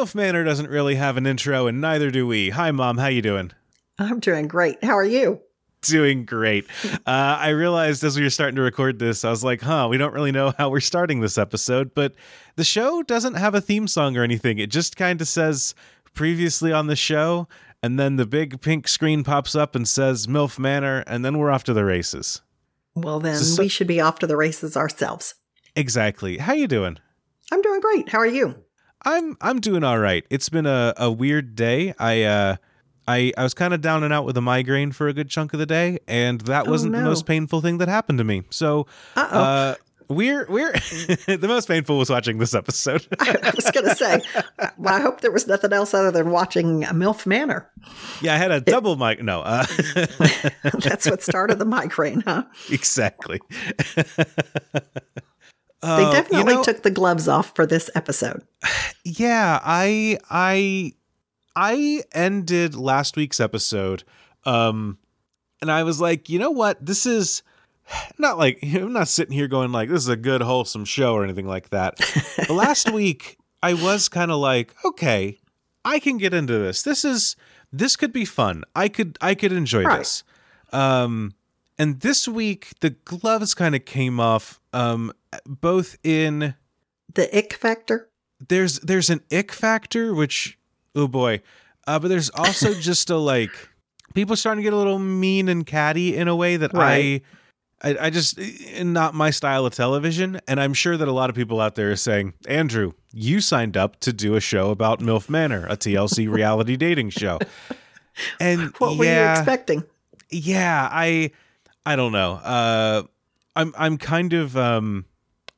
MILF Manor doesn't really have an intro, and neither do we. Hi, Mom. How you doing? I'm doing great. How are you? Doing great. Uh, I realized as we were starting to record this, I was like, huh, we don't really know how we're starting this episode, but the show doesn't have a theme song or anything. It just kind of says previously on the show, and then the big pink screen pops up and says MILF Manor, and then we're off to the races. Well, then So- we should be off to the races ourselves. Exactly. How you doing? I'm doing great. How are you? I'm I'm doing all right. It's been a, a weird day. I uh I I was kind of down and out with a migraine for a good chunk of the day, and that Oh, wasn't the no. most painful thing that happened to me. So Uh-oh. uh we're we're the most painful was watching this episode. I was going to say, well, I hope there was nothing else other than watching MILF Manor. yeah, I had a double mic. No, uh, That's what started the migraine, huh? exactly. They Oh, you definitely know- took the gloves off for this episode. yeah i i i ended last week's episode um and i was like you know what? This is not like i'm not sitting here going like this is a good wholesome show or anything like that. But last week i was kind of like okay i can get into this. This is this could be fun. I could i could enjoy Right. this. Um and this week the gloves kind of came off um both in The ick factor. there's there's an ick factor which oh boy uh but there's also just a like people starting to get a little mean and catty in a way that Right. I, I i just eh, not my style of television and i'm sure that a lot of people out there are saying andrew you signed up to do a show about milf manor a tlc reality dating show and What were you expecting? yeah i i don't know uh i'm i'm kind of um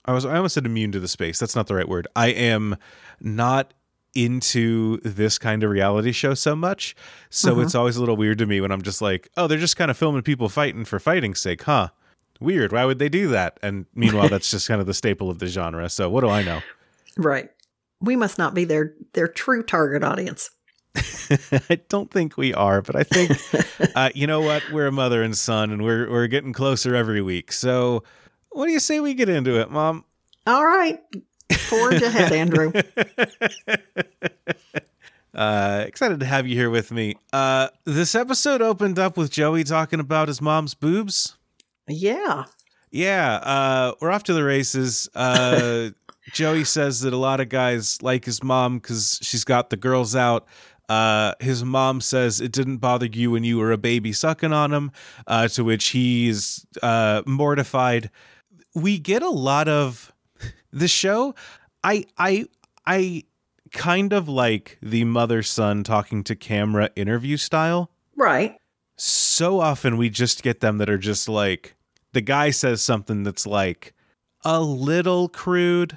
i was i almost said immune to the space that's not the right word i am not into this kind of reality show so much so Mhm. it's always a little weird to me when i'm just like oh they're just kind of filming people fighting for fighting's sake huh weird why would they do that and meanwhile that's just kind of the staple of the genre so what do i know Right. We must not be their their true target audience. I don't think we are, but I think uh, you know what? We're a mother and son, and we're we're getting closer every week. So, what do you say we get into it, Mom? All right. Forge ahead, Andrew. Uh, excited to have you here with me. Uh, this episode opened up with Joey talking about his mom's boobs. Yeah. Yeah, uh, we're off to the races. Uh, Joey says that a lot of guys like his mom because she's got the girls out. Uh, his mom says it didn't bother you when you were a baby sucking on him, uh, to which he's uh, mortified. We get a lot of the show. I I I kind of like the mother son talking to camera interview style Right. so often we just get them that are just like the guy says something that's like a little crude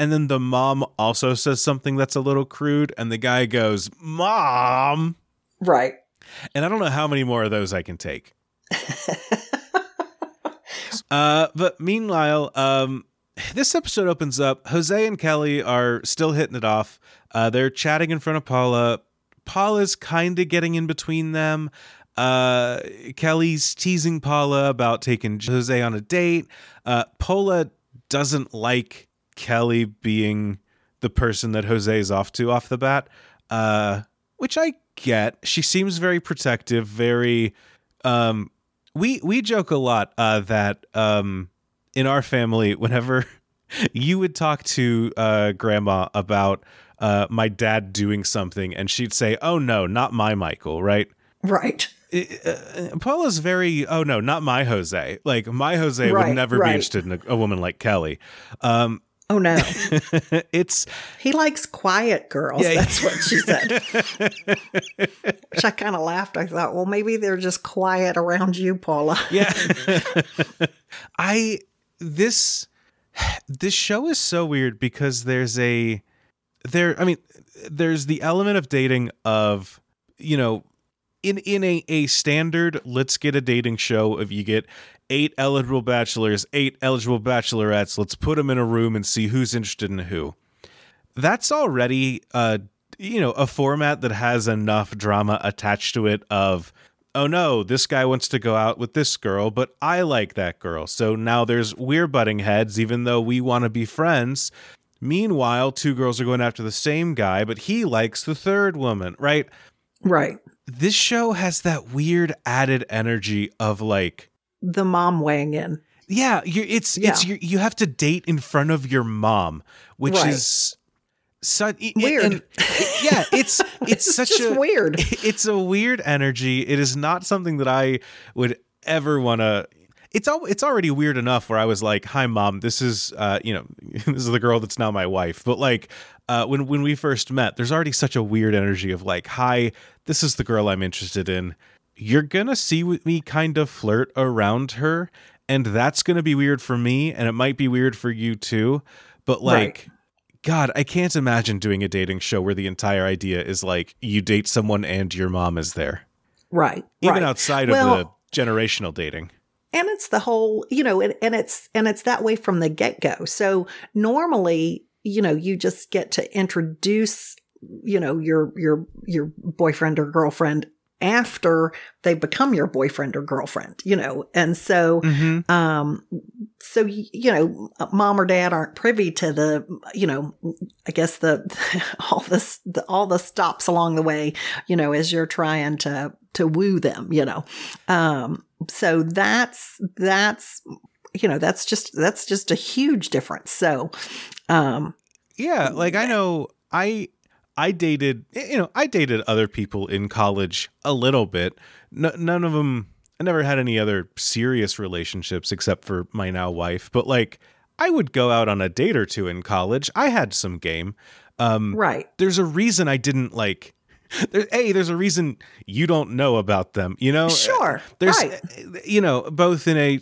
and then the mom also says something that's a little crude and the guy goes mom Right. and i don't know how many more of those i can take uh but meanwhile um this episode opens up jose and kelly are still hitting it off uh they're chatting in front of paula paula's kind of getting in between them uh kelly's teasing paula about taking jose on a date uh paula doesn't like kelly being the person that Jose is off to off the bat, uh, which I get. She seems very protective, very. Um, we we joke a lot uh, that um, in our family, whenever you would talk to uh, grandma about uh, my dad doing something, and she'd say, "Oh no, not my Michael," right? Right. uh, Paula's very oh no, not my Jose. Like my Jose Right, would never be interested in a, a woman like Kelly. Um, Oh no. it's He likes quiet girls. Yeah. That's what she said. Which I kind of laughed. I thought, well, maybe they're just quiet around you, Paula. yeah. I this this show is so weird because there's a there I mean there's the element of dating of you know in in a a standard let's get a dating show of you get eight eligible bachelors, eight eligible bachelorettes, let's put them in a room and see who's interested in who. That's already uh you know a format that has enough drama attached to it of oh no, this guy wants to go out with this girl, but I like that girl. So now there's we're butting heads, even though we want to be friends. Meanwhile, two girls are going after the same guy, but he likes the third woman, right? Right. This show has that weird added energy of like, The mom weighing in. yeah, you it's it's Yeah. you you have to date in front of your mom, which Right. is so Weird. and- yeah, it's it's, It's such a weird. It's a weird energy. It is not something that I would ever want to. It's al- it's already weird enough where I was like, "Hi, mom. This is uh, you know, this is the girl that's now my wife." But like, uh, when when we first met, there's already such a weird energy of like, "Hi, this is the girl I'm interested in." You're gonna see me kind of flirt around her, and that's gonna be weird for me, and it might be weird for you too. But like. Right. God, I can't imagine doing a dating show where the entire idea is like you date someone and your mom is there. Right. Even right. outside Well, of the generational dating. and it's the whole you know and, and it's and it's that way from the get-go so normally you know you just get to introduce you know your your your boyfriend or girlfriend after they become your boyfriend or girlfriend you know? And so Mm-hmm. um so you know mom or dad aren't privy to the you know i guess the all this the, all the stops along the way you know as you're trying to to woo them you know? Um so that's that's you know that's just that's just a huge difference. So um Yeah, like I know I I dated you know, I dated other people in college a little bit. None of them I never had any other serious relationships except for my now wife, but like I would go out on a date or two in college. I had some game. Um right there's a reason I didn't like. There, hey, there's a reason you don't know about them. You know, Sure, uh, There's, right. Uh, uh, you know, both in a,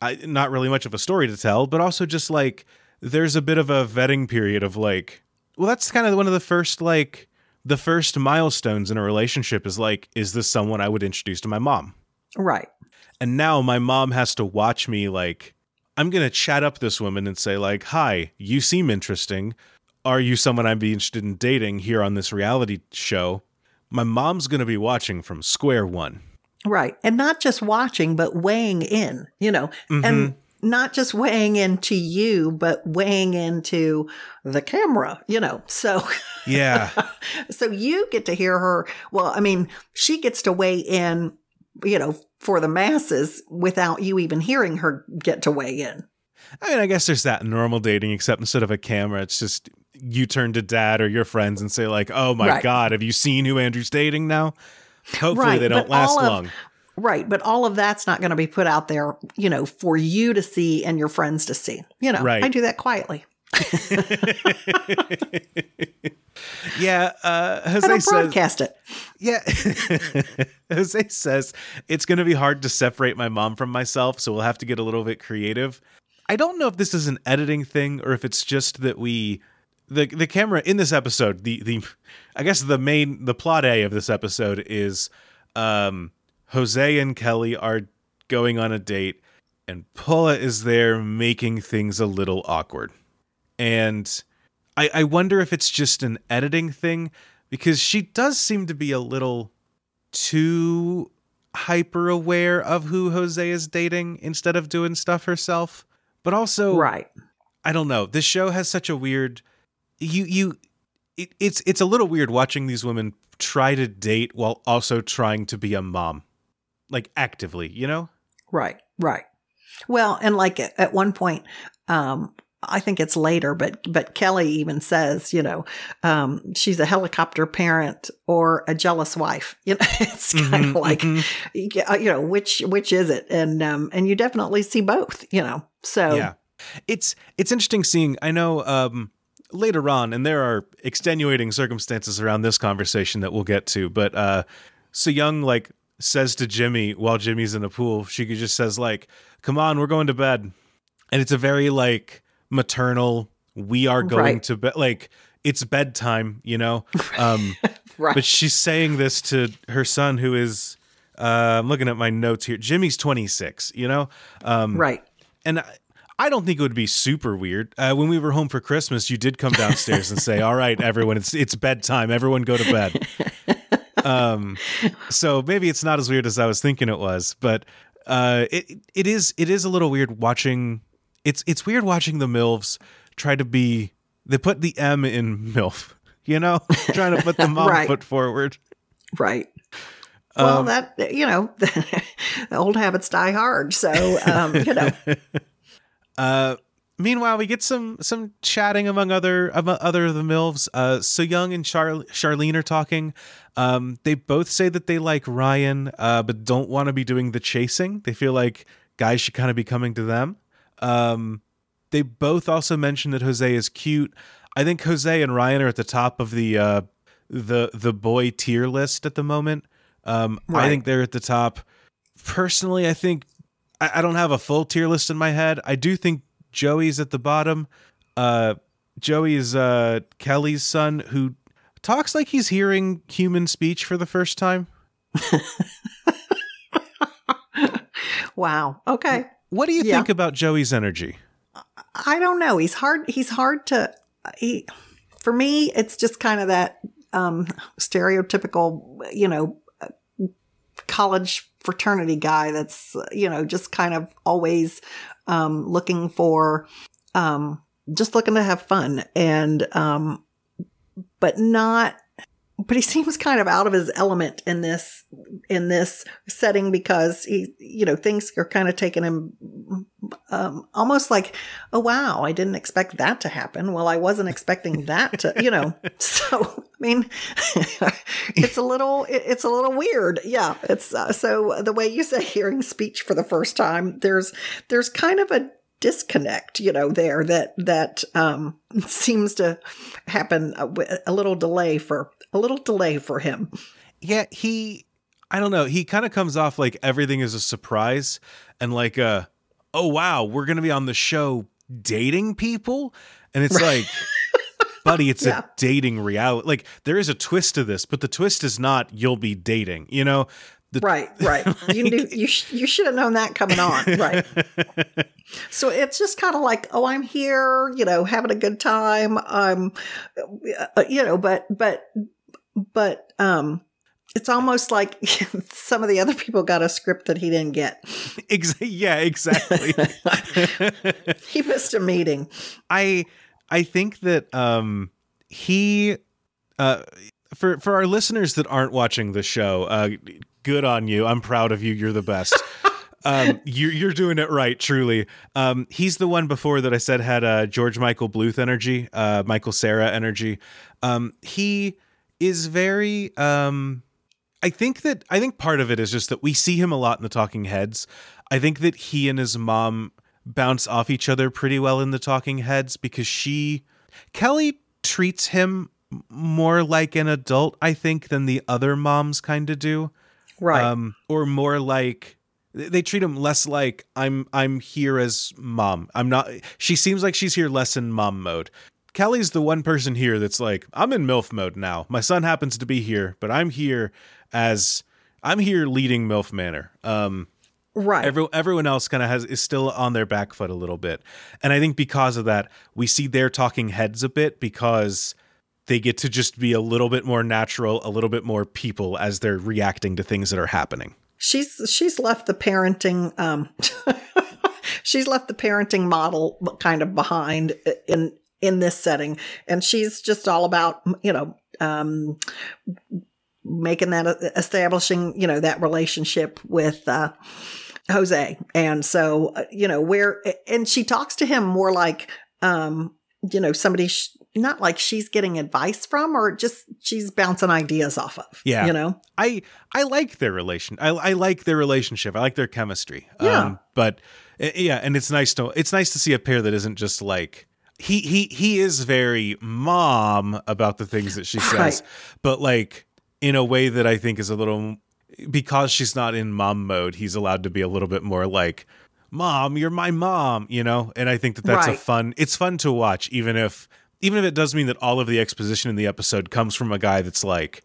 I, not really much of a story to tell, but also just like there's a bit of a vetting period of like, well, that's kind of one of the first like the first milestones in a relationship is like, is this someone I would introduce to my mom? right And now my mom has to watch me like I'm going to chat up this woman and say like, "Hi, you seem interesting. Are you someone I'd be interested in dating here on this reality show?" My mom's going to be watching from square one. Right. And not just watching, but weighing in, you know, and mm-hmm. Not just weighing into you, but weighing into the camera, you know. So, Yeah. so you get to hear her. Well, I mean, she gets to weigh in, you know, for the masses without you even hearing her get to weigh in. I mean, I guess there's that normal dating except instead of a camera, it's just you turn to dad or your friends and say like, "Oh my Right. god, have you seen who Andrew's dating now?" Hopefully Right, they don't last of- long. Right. But all of that's not going to be put out there, you know, for you to see and your friends to see. You know, Right. I do that quietly. Yeah, uh I Jose don't says broadcast it. Yeah. Jose says it's going to be hard to separate my mom from myself, so we'll have to get a little bit creative. I don't know if this is an editing thing or if it's just that we the the camera in this episode, the the I guess the main the plot A of this episode is um Jose and Kelly are going on a date and Paula is there making things a little awkward. And I, I wonder if it's just an editing thing because she does seem to be a little too hyper aware of who Jose is dating instead of doing stuff herself. But also, Right. I don't know. This show has such a weird you you it, it's it's a little weird watching these women try to date while also trying to be a mom, like actively. You know. Right, right. Well, and like at, at one point, um, I think it's later, but but Kelly even says, you know, um, she's a helicopter parent or a jealous wife. You know, it's kind of Mhm, like, mhm. you know, which which is it? And um, and you definitely see both. You know, so Yeah. It's it's interesting seeing I know um later on and there are extenuating circumstances around this conversation that we'll get to, but uh so Young like says to Jimmy while Jimmy's in the pool, she just says like, "Come on, we're going to bed." And it's a very like maternal we are going Right. to bed like it's bedtime, you know. Um right, but she's saying this to her son who is uh I'm looking at my notes here. Jimmy's 26, you know. Um right. and I, I don't think it would be super weird. Uh, when we were home for Christmas, you did come downstairs and say, "All right, everyone, it's it's bedtime. Everyone go to bed." um, so maybe it's not as weird as I was thinking it was, but uh, it it is it is a little weird watching. It's it's weird watching the milfs try to be. They put the M in milf, you know, trying to put the mom Right. foot forward. Right. Well, Um, that you know, the old habits die hard. So um, you know, Uh, meanwhile, we get some some chatting among other among other of the milves. Uh, so Young and Char- Charlene are talking. Um, they both say that they like Ryan, uh, but don't want to be doing the chasing. They feel like guys should kind of be coming to them. Um, they both also mention that Jose is cute. I think Jose and Ryan are at the top of the uh, the the boy tier list at the moment. Um, I think they're at the top. Personally, I think I, I don't have a full tier list in my head. I do think Joey's at the bottom. Uh, Joey is uh, Kelly's son who talks like he's hearing human speech for the first time. wow. Okay. What do you Yeah. think about Joey's energy? I don't know. He's hard. He's hard to. He, for me, it's just kind of that um, stereotypical, you know, college fraternity guy that's you know just kind of always um, looking for, um, just looking to have fun and, um, but not. But he seems kind of out of his element in this in this setting because he, you know, things are kind of taking him um, almost like, oh wow, I didn't expect that to happen. Well, I wasn't expecting that to, you know. So I mean, it's a little, it, it's a little weird. Yeah, it's uh, so the way you say hearing speech for the first time, there's there's kind of a disconnect, you know, there that that um, seems to happen a, a little delay for a little delay for him. Yeah, he I don't know, he kind of comes off like everything is a surprise and like uh oh wow, we're going to be on the show dating people and it's like buddy, it's Yeah. a dating reality. Like there is a twist to this, but the twist is not you'll be dating, you know? The, Right, right. You knew you sh- you should have known that coming on, right? so it's just kind of like, oh, I'm here, you know, having a good time. I'm, uh, you know, but but but um, it's almost like some of the other people got a script that he didn't get. Ex- yeah, exactly. He missed a meeting. I I think that um he uh for for our listeners that aren't watching the show, uh good on you. I'm proud of you. You're the best. um you're you're doing it right, truly. Um he's the one before that I said had uh George Michael Bluth energy, uh Michael Cera energy. Um he is very um I think that I think part of it is just that we see him a lot in the Talking Heads. I think that he and his mom bounce off each other pretty well in the Talking Heads because she Kelly treats him more like an adult, I think, than the other moms kind of do. Right. Um, or more like they treat him less like I'm I'm here as mom. I'm not she seems like she's here less in mom mode. Kelly's the one person here that's like, I'm in MILF mode now. My son happens to be here, but I'm here as I'm here leading MILF Manor. Um right. Every, everyone else kind of has is still on their back foot a little bit, and I think because of that, we see their talking heads a bit because they get to just be a little bit more natural, a little bit more people as they're reacting to things that are happening. she's she's left the parenting um she's left the parenting model kind of behind in in this setting. And she's just all about, you know, um, making that establishing, you know, that relationship with, uh, Jose. And so, uh, you know, where, and she talks to him more like, um, you know, somebody, sh- not like she's getting advice from or just she's bouncing ideas off of. Yeah. You know? I I like their relation. I I like their relationship. I like their chemistry. Yeah. Um, but uh, yeah, and it's nice to it's nice to see a pair that isn't just like he he he is very mom about the things that she says, Right. but like in a way that I think is a little because she's not in mom mode. He's allowed to be a little bit more like. Mom, you're my mom, you know, and I think that that's a fun. It's fun to watch, even if, even if it does mean that all of the exposition in the episode comes from a guy that's like,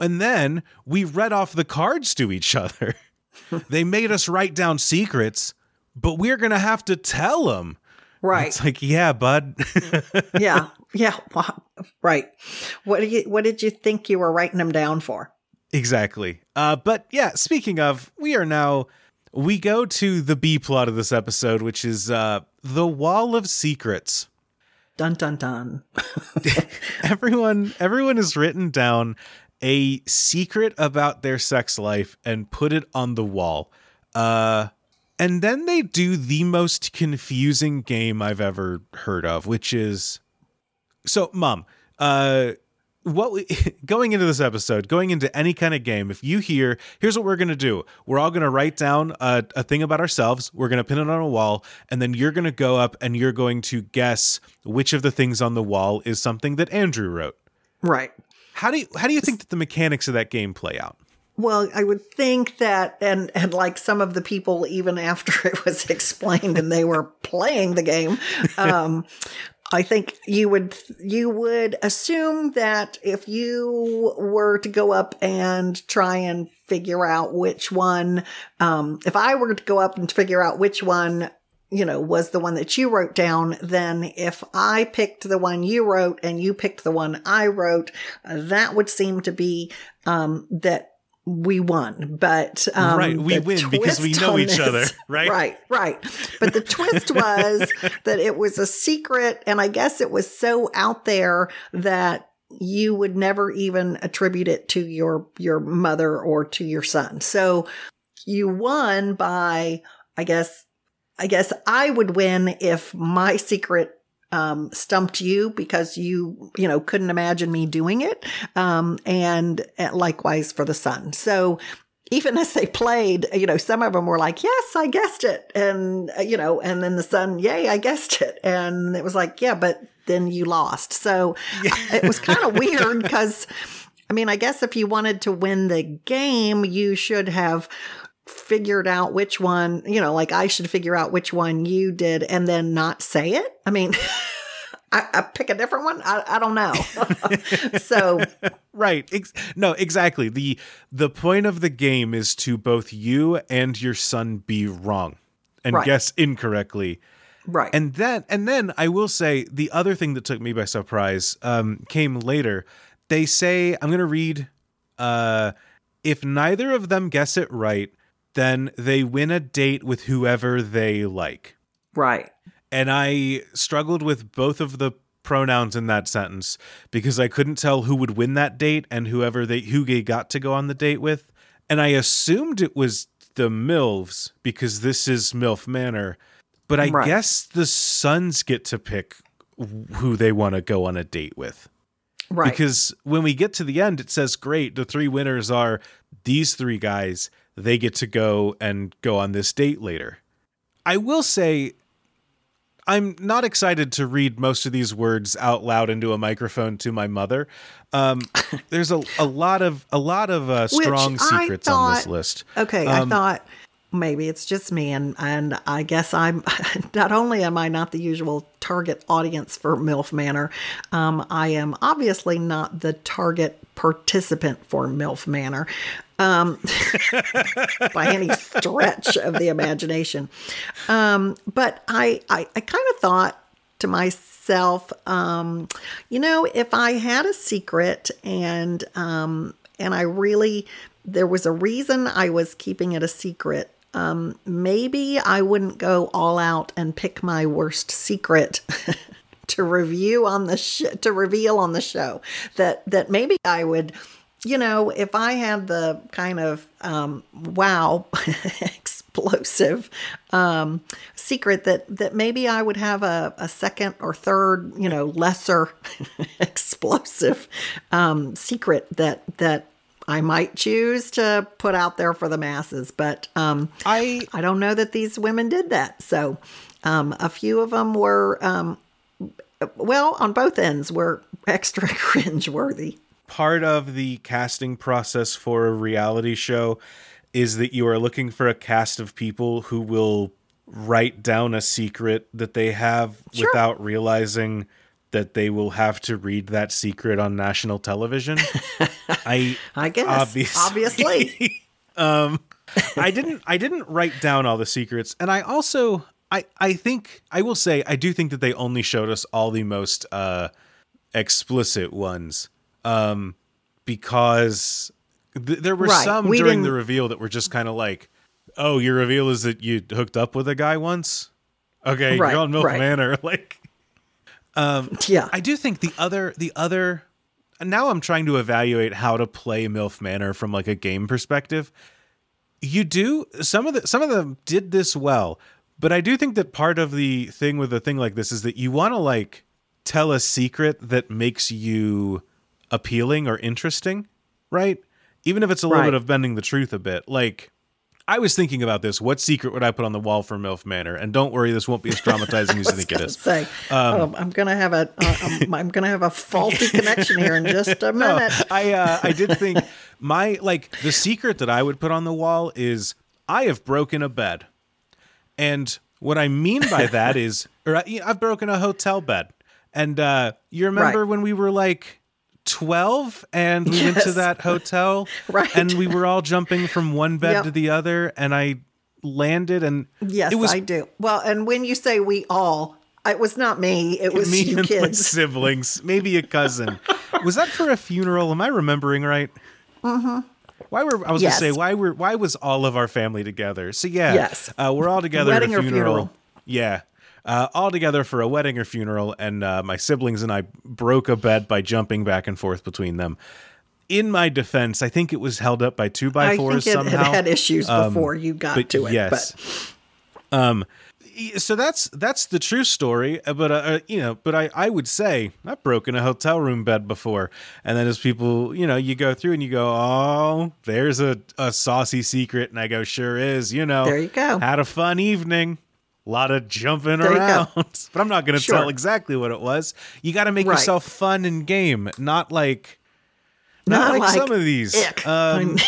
and then we read off the cards to each other. they made us write down secrets, but we're going to have to tell them. Right. It's like, yeah, bud. yeah. Yeah. Right. What do you, what did you think you were writing them down for? exactly. Uh, but yeah, speaking of, we are now, we go to the B plot of this episode, which is uh, the Wall of Secrets. Dun, dun, dun. everyone everyone has written down a secret about their sex life and put it on the wall uh and then they do the most confusing game i've ever heard of which is so mom uh what we, going into this episode going into any kind of game if you hear here's what we're going to do. We're all going to write down a, a thing about ourselves. We're going to pin it on a wall and then you're going to go up and you're going to guess which of the things on the wall is something that andrew wrote. Right. how do you how do you think that the mechanics of that game play out? Well, I would think that, and and like some of the people, even after it was explained and they were playing the game, um, I think you would you would assume that if you were to go up and try and figure out which one, um, if I were to go up and figure out which one you know, was the one that you wrote down, then if I picked the one you wrote and you picked the one I wrote, uh, that would seem to be um, that we won. But um, Right, we win because we know each other, right? Right, right. But the twist was that it was a secret, and I guess it was so out there that you would never even attribute it to your your mother or to your son. So you won by, I guess, I guess I would win if my secret um, stumped you because you, you know, couldn't imagine me doing it. Um, and likewise for the son. So even as they played, you know, some of them were like, yes, I guessed it. And, uh, you know, and then the son, yay, I guessed it. And it was like, yeah, but then you lost. So it was kind of weird because, I mean, I guess if you wanted to win the game, you should have figured out which one, you know, like I should figure out which one you did and then not say it. I mean, I, I pick a different one. I, I don't know. so right ex- no exactly the the point of the game is to both you and your son be wrong and Right. guess incorrectly right, and then and then i will say the other thing that took me by surprise um came later they say i'm gonna read uh if neither of them guess it right then they win a date with whoever they like right, and I struggled with both of the pronouns in that sentence because I couldn't tell who would win that date and whoever they who they got to go on the date with. And I assumed it was the MILFs because this is MILF Manor. But I Right. guess the sons get to pick who they want to go on a date with. right. Because when we get to the end, it says, great, the three winners are these three guys. They get to go and go on this date later. I will say, I'm not excited to read most of these words out loud into a microphone to my mother. Um, there's a, a lot of a lot of uh, strong secrets on this list. Okay, Um, I thought maybe it's just me, and and I guess I'm not only am I not the usual target audience for MILF Manor, um, I am obviously not the target participant for MILF Manor. Um, by any stretch of the imagination. Um, but I, I, I kind of thought to myself, um, you know, if I had a secret and um, and I really there was a reason I was keeping it a secret. Um, maybe I wouldn't go all out and pick my worst secret to review on the sh- to reveal on the show that that maybe I would you know, if I had the kind of um, wow explosive um, secret that that maybe I would have a, a second or third, you know, lesser explosive um, secret that that I might choose to put out there for the masses, but um, I I don't know that these women did that. So um, a few of them were, um, well, on both ends, were extra cringe worthy. Part of the casting process for a reality show is that you are looking for a cast of people who will write down a secret that they have Sure. without realizing that they will have to read that secret on national television. I I guess Obvious- obviously. um I didn't I didn't write down all the secrets and I also I I think I will say I do think that they only showed us all the most uh explicit ones um because th- there were Right, some we during the reveal that were just kind of like oh your reveal is that you hooked up with a guy once okay Right, you're on MILF right. Manor like Um, yeah. I do think the other the other now I'm trying to evaluate how to play MILF Manor from like a game perspective. You do some of the some of them did this well, but I do think that part of the thing with a thing like this is that you want to like tell a secret that makes you appealing or interesting, right? Even if it's a little Right. bit of bending the truth a bit. Like I was thinking about this. What secret would I put on the wall for MILF Manor? And don't worry, this won't be as traumatizing as you think it is. Say, um, I'm gonna have a uh, I'm, I'm gonna have a faulty connection here in just a minute. I uh, I did think my like the secret that I would put on the wall is I have broken a bed, and what I mean by that is, or I, I've broken a hotel bed, and uh, you remember Right. when we were like. 12 and we went to that hotel Right. and we were all jumping from one bed Yep. to the other and I landed and Yes, it was I do. Well, and when you say we all, it was not me. It was me you and my kids. siblings, maybe a cousin. was that for a funeral? Am I remembering right? Mm-hmm. Why were I was Yes. gonna say why were why was all of our family together? So yeah, Yes. uh, we're all together at Wedding a or funeral. funeral? Yeah, uh, all together for a wedding or funeral, and uh, my siblings and I broke a bed by jumping back and forth between them. In my defense, I think it was held up by two by I fours think it somehow. had had issues Um, before you got but to it. yes. But so that's that's the true story uh, but uh, uh, you know but I, I would say i've broken a hotel room bed before and then as people you know you go through and you go oh there's a, a saucy secret and i go sure is you know There you go. had a fun evening a lot of jumping There around but i'm not going to tell exactly what it was you got to make Right. yourself fun in game not like not, Not like, like some of these um,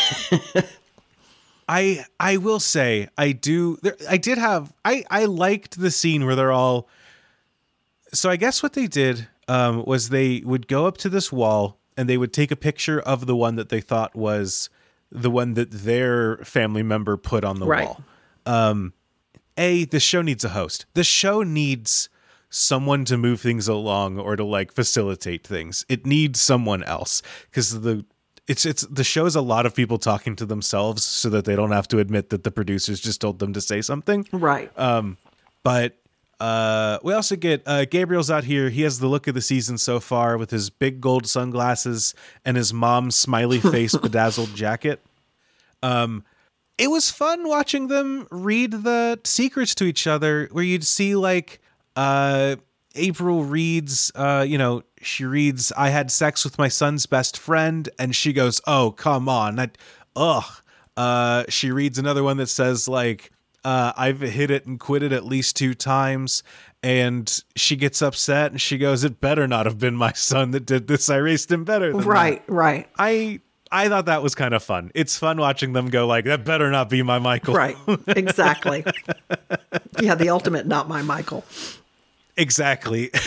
I I will say I do there, I did have I I liked the scene where they're all so I guess what they did um, was they would go up to this wall and they would take a picture of the one that they thought was the one that their family member put on the Right. wall. Um, a the show needs a host. The show needs someone to move things along or to like facilitate things. It needs someone else because the it's it's the show is a lot of people talking to themselves so that they don't have to admit that the producers just told them to say something. right. Um, But uh, we also get uh, Gabriel's out here. He has the look of the season so far with his big gold sunglasses and his mom's smiley face bedazzled jacket. Um, it was fun watching them read the secrets to each other, where you'd see like uh, April reads, uh, you know, she reads, "I had sex with my son's best friend," and she goes, "Oh, come on, that, ugh." Uh, she reads another one that says like, uh, "I've hit it and quit it at least two times," and she gets upset and she goes, "It better not have been my son that did this. I raised him better than that." right. Right. I I thought that was kind of fun. It's fun watching them go like, "That better not be my Michael." Right. Exactly. yeah. The ultimate, not my Michael. exactly.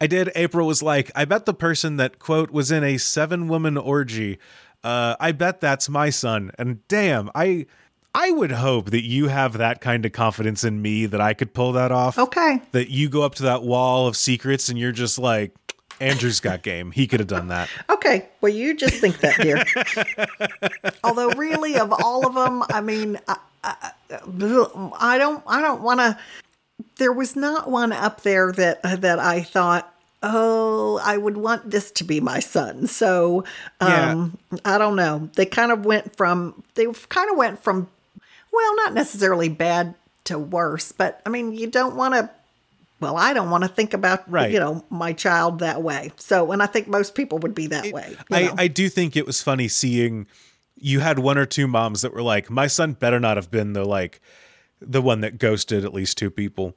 I did. April was like, I bet the person that quote was in a seven woman orgy. Uh, I bet that's my son. And damn, I I would hope that you have that kind of confidence in me that I could pull that off. Okay. That you go up to that wall of secrets and you're just like, Andrew's got game. He could have done that. Okay. Well, you just think that, dear. Although, really, of all of them, I mean, I, I, I don't, I don't want to there was not one up there that that I thought, oh, I would want this to be my son. So um, I don't know. They kind of went from they kind of went from well, not necessarily bad to worse, but I mean, you don't want to. Well, I don't want to think about Right. you know my child that way. So, and I think most people would be that way. I, know. I do think it was funny seeing you had one or two moms that were like, my son better not have been the like the one that ghosted at least two people.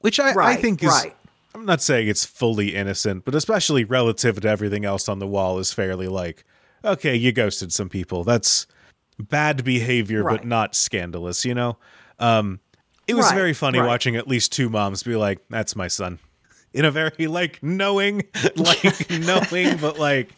Which I, I think is right. I'm not saying it's fully innocent, but especially relative to everything else on the wall is fairly like, okay, you ghosted some people. That's bad behavior, but not scandalous, you know? Um it was Right, very funny right. watching at least two moms be like, that's my son. In a very like knowing, like knowing, but like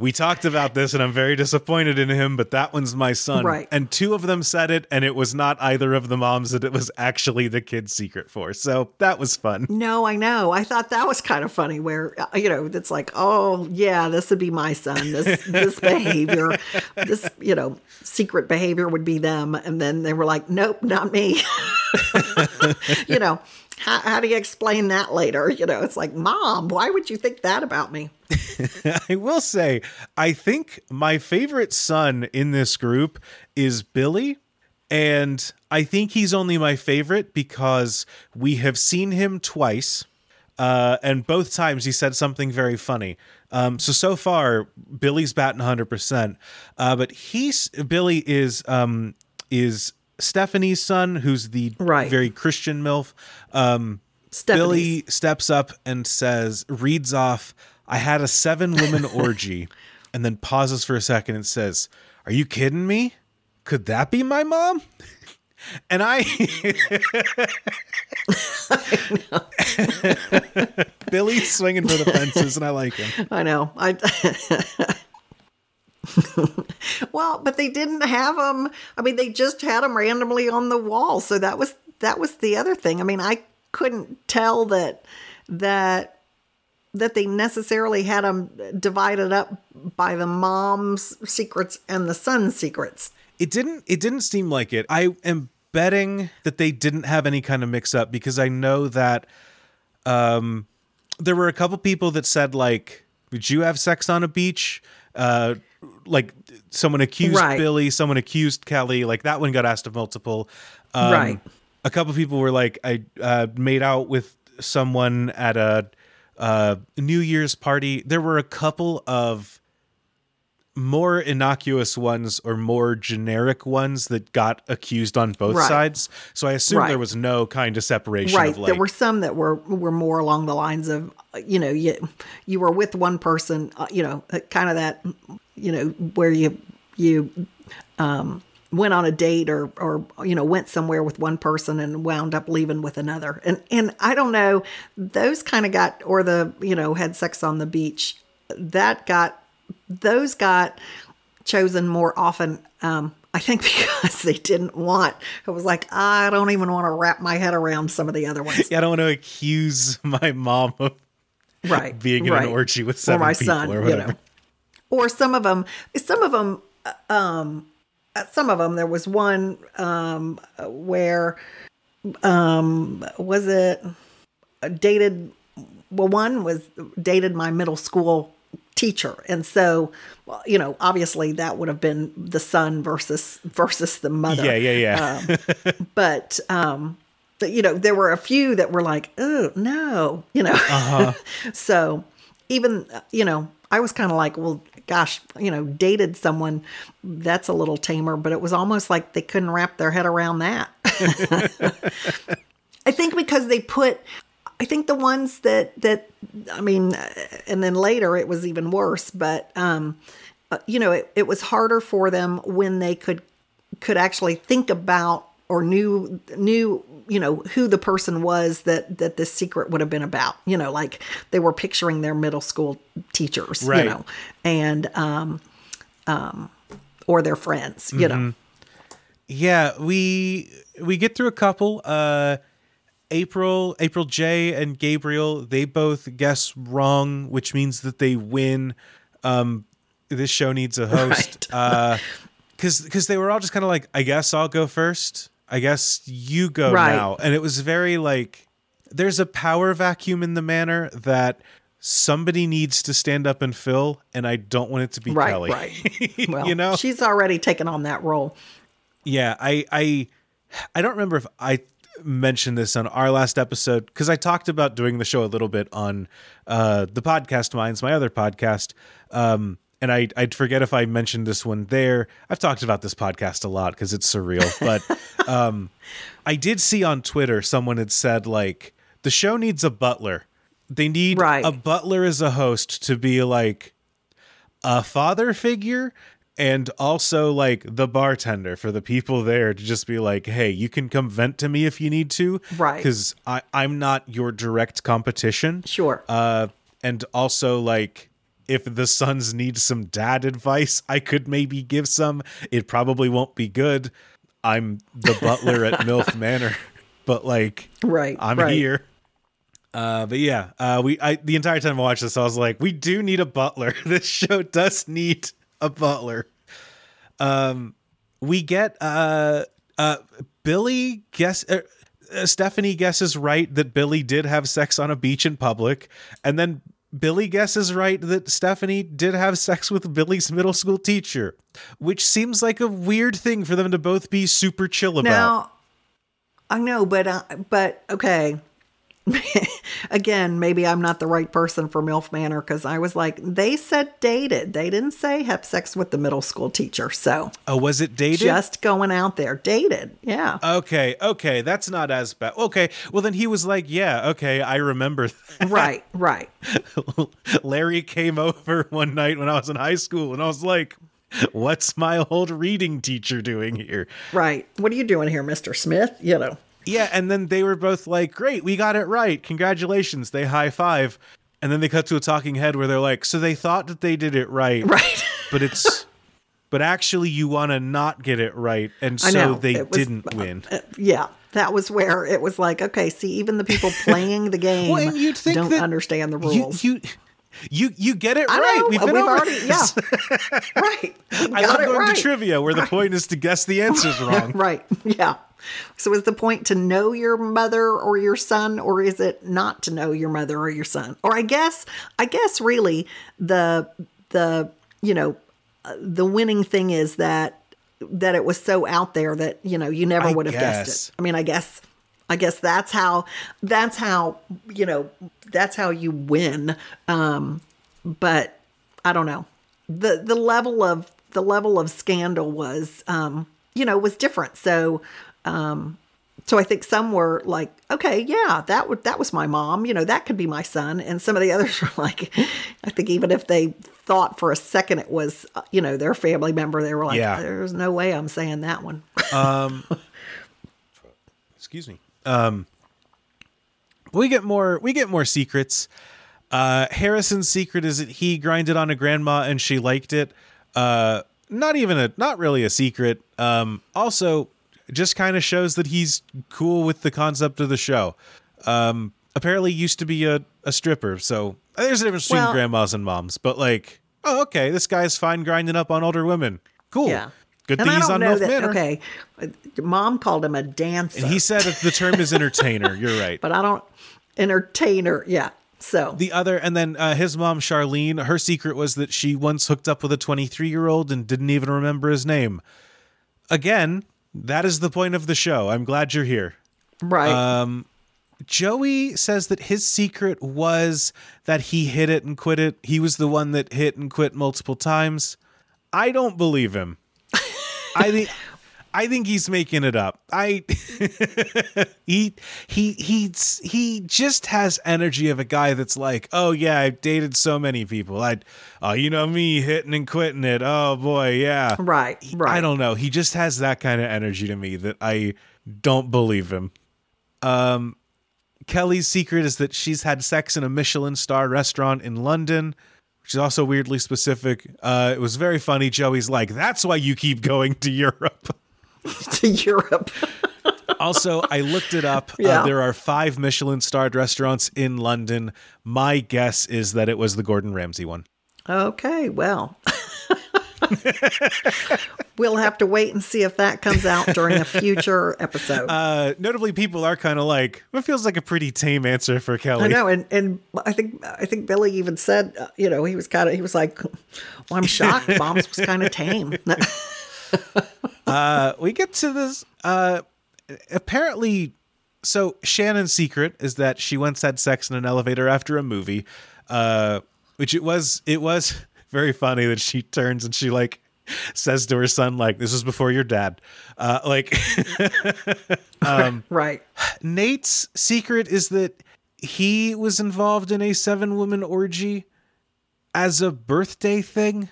we talked about this and I'm very disappointed in him, but that one's my son. Right. And two of them said it, and it was not either of the moms that it was actually the kid's secret for. So that was fun. No, I know. I thought that was kind of funny. Where uh, you know, it's like, oh yeah, this would be my son. This this behavior, this you know, secret behavior would be them. And then they were like, nope, not me. you know, how, how do you explain that later? You know, it's like, mom, why would you think that about me? I will say, I think my favorite son in this group is Billy. And I think he's only my favorite because we have seen him twice. Uh, and both times he said something very funny. Um, so so far, Billy's batting 100%. Uh, but he's Billy is um, is Stephanie's son, who's the Right. very Christian MILF. Um, Billy steps up and says, reads off, I had a seven woman orgy, and then pauses for a second and says, Are you kidding me? Could that be my mom? And I, Billy's swinging for the fences, and I like him. I know. I. well, but they didn't have them. I mean, they just had them randomly on the wall. So that was that was the other thing. I mean, I couldn't tell that that that they necessarily had them divided up by the mom's secrets and the son's secrets. It didn't. It didn't seem like it. I am betting that they didn't have any kind of mix up because I know that um, there were a couple people that said like, "Did you have sex on a beach?" Uh, like someone accused Right. Billy, someone accused Kelly. Like that one got asked of multiple. Um, Right. A couple people were like, "I uh, made out with someone at a uh, New Year's party." There were a couple of more innocuous ones or more generic ones that got accused on both Right. sides. So I assume Right. there was no kind of separation right of like there were some that were were more along the lines of uh, you know you you were with one person uh, you know kind of that you know where you you um went on a date or or you know went somewhere with one person and wound up leaving with another and and I don't know those kind of got or the you know had sex on the beach that got those got chosen more often um I think because they didn't want it was like I don't even want to wrap my head around some of the other ones yeah, I don't want to accuse my mom of right being in right. an orgy with or my people son or you whatever. know or some of them some of them um uh, some of them there was one um where um was it uh, dated well one was dated my middle school teacher and so well, you know obviously that would have been the son versus versus the mother Yeah, yeah, yeah. but um but, you know there were a few that were like oh no you know Uh-huh. so even uh, you know i was kind of like well gosh you know dated someone that's a little tamer but it was almost like they couldn't wrap their head around that. I think because they put i think the ones that that i mean uh, and then later it was even worse but um uh, you know it, it was harder for them when they could could actually think about or knew knew you know who the person was that that this secret would have been about you know like they were picturing their middle school teachers Right. you know and um um or their friends you know Yeah, we we get through a couple. Uh April, April J and Gabriel, they both guess wrong, which means that they win. Um this show needs a host. Right. uh cuz cuz they were all just kind of like I guess I'll go first. I guess you go Right. now. And it was very like there's a power vacuum in the manor that somebody needs to stand up and fill, and I don't want it to be Right, Kelly. right. Well, you know? she's already taken on that role. Yeah, I I I don't remember if I mentioned this on our last episode because I talked about doing the show a little bit on uh, the podcast minds, my other podcast. Um, and I I'd forget if I mentioned this one there. I've talked about this podcast a lot because it's surreal, but um, I did see on Twitter someone had said like the show needs a butler. They need Right. a butler as a host to be like a father figure and also like the bartender for the people there to just be like, hey, you can come vent to me if you need to. Right. Because I'm not your direct competition. Sure. Uh, and also like if the sons need some dad advice, I could maybe give some. It probably won't be good. I'm the butler at MILF Manor, but like Right, I'm right. here. Uh, but yeah, uh, we I the entire time I watched this, I was like, we do need a butler. This show does need a butler. Um, we get uh uh Billy guess. Uh, uh, Stephanie guesses right that Billy did have sex on a beach in public, and then Billy guesses right that Stephanie did have sex with Billy's middle school teacher, which seems like a weird thing for them to both be super chill about. Now, I know, but uh, but okay. Again, maybe I'm not the right person for MILF Manor because I was like, they said dated. They didn't say have sex with the middle school teacher. So oh, was it dated? just going out there, dated. Yeah. Okay, okay, that's not as bad. Okay, well then he was like, "Yeah, okay, I remember." right, right. Larry came over one night when I was in high school, and I was like, "What's my old reading teacher doing here?" Right. What are you doing here, Mr. Smith? You know. Yeah, and then they were both like, "Great, we got it right. Congratulations." They high five, and then they cut to a talking head where they're like, "So they thought that they did it right, Right. but it's." But actually, you want to not get it right, and so they was- didn't win. Uh, yeah. That was where it was like, okay, see, even the people playing the game Well, you'd think don't understand the rules. you, you, you get it I right. know. We've been We've over already, yeah. right. I love going right. to trivia where the point is to guess the answers wrong. Right. Yeah. So is the point to know your mother or your son or is it not to know your mother or your son? Or I guess I guess really the the you know uh, the winning thing is that that it was so out there that you know you never I would have guess. guessed it. I mean, I guess I guess that's how that's how you know that's how you win. Um but I don't know. The the level of the level of scandal was um you know was different. So um so I think some were like, okay, yeah, that would that was my mom, you know, that could be my son, and some of the others were like, I think even if they thought for a second it was, uh, you know, their family member, they were like, Yeah. there's no way I'm saying that one. um, Excuse me. Um, we get more. We get more secrets. Uh, Harrison's secret is that he grinded on a grandma and she liked it. Uh, not even a. Not really a secret. Um, also, just kind of shows that he's cool with the concept of the show. Um, apparently used to be a, a stripper, so there's a difference between Well- grandmas and moms. But like, oh, okay, this guy's fine grinding up on older women. Cool. Yeah. Good and thing he's on North that. Manor. Okay, mom called him a dancer, And he said that the term is entertainer. You're right. but I don't entertainer. Yeah. So The other, and then uh, his mom, Charlene, her secret was that she once hooked up with a 23 year old and didn't even remember his name. Again, that is the point of the show. I'm glad you're here. right. Um, Joey says that his secret was that he hit it and quit it. He was the one that hit and quit multiple times. I don't believe him. I think I think he's making it up. I he he he's he just has energy of a guy that's like, "Oh yeah, I've dated so many people. I oh, you know me hitting and quitting it. Oh boy, yeah." right. Right. I don't know. He just has that kind of energy to me that I don't believe him. Um, Kelly's secret is that she's had sex in a Michelin star restaurant in London, which is also weirdly specific. Uh, it was very funny. Joey's like, "That's why you keep going to Europe." to Europe. also, I looked it up. Yeah. Uh, there are five Michelin starred restaurants in London. My guess is that it was the Gordon Ramsay one. Okay. Well, we'll have to wait and see if that comes out during a future episode. Uh, notably, people are kind of like, it feels like a pretty tame answer for Kelly. I know, and and I think I think Billy even said, uh, you know, he was kind of he was like, "Well, I'm shocked. Bombs was kind of tame." Uh, we get to this. Uh, apparently, so Shannon's secret is that she once had sex in an elevator after a movie, uh, which it was. It was very funny that she turns and she like says to her son like, "This was before your dad." Uh, like right. Nate's secret is that he was involved in a seven woman orgy as a birthday thing.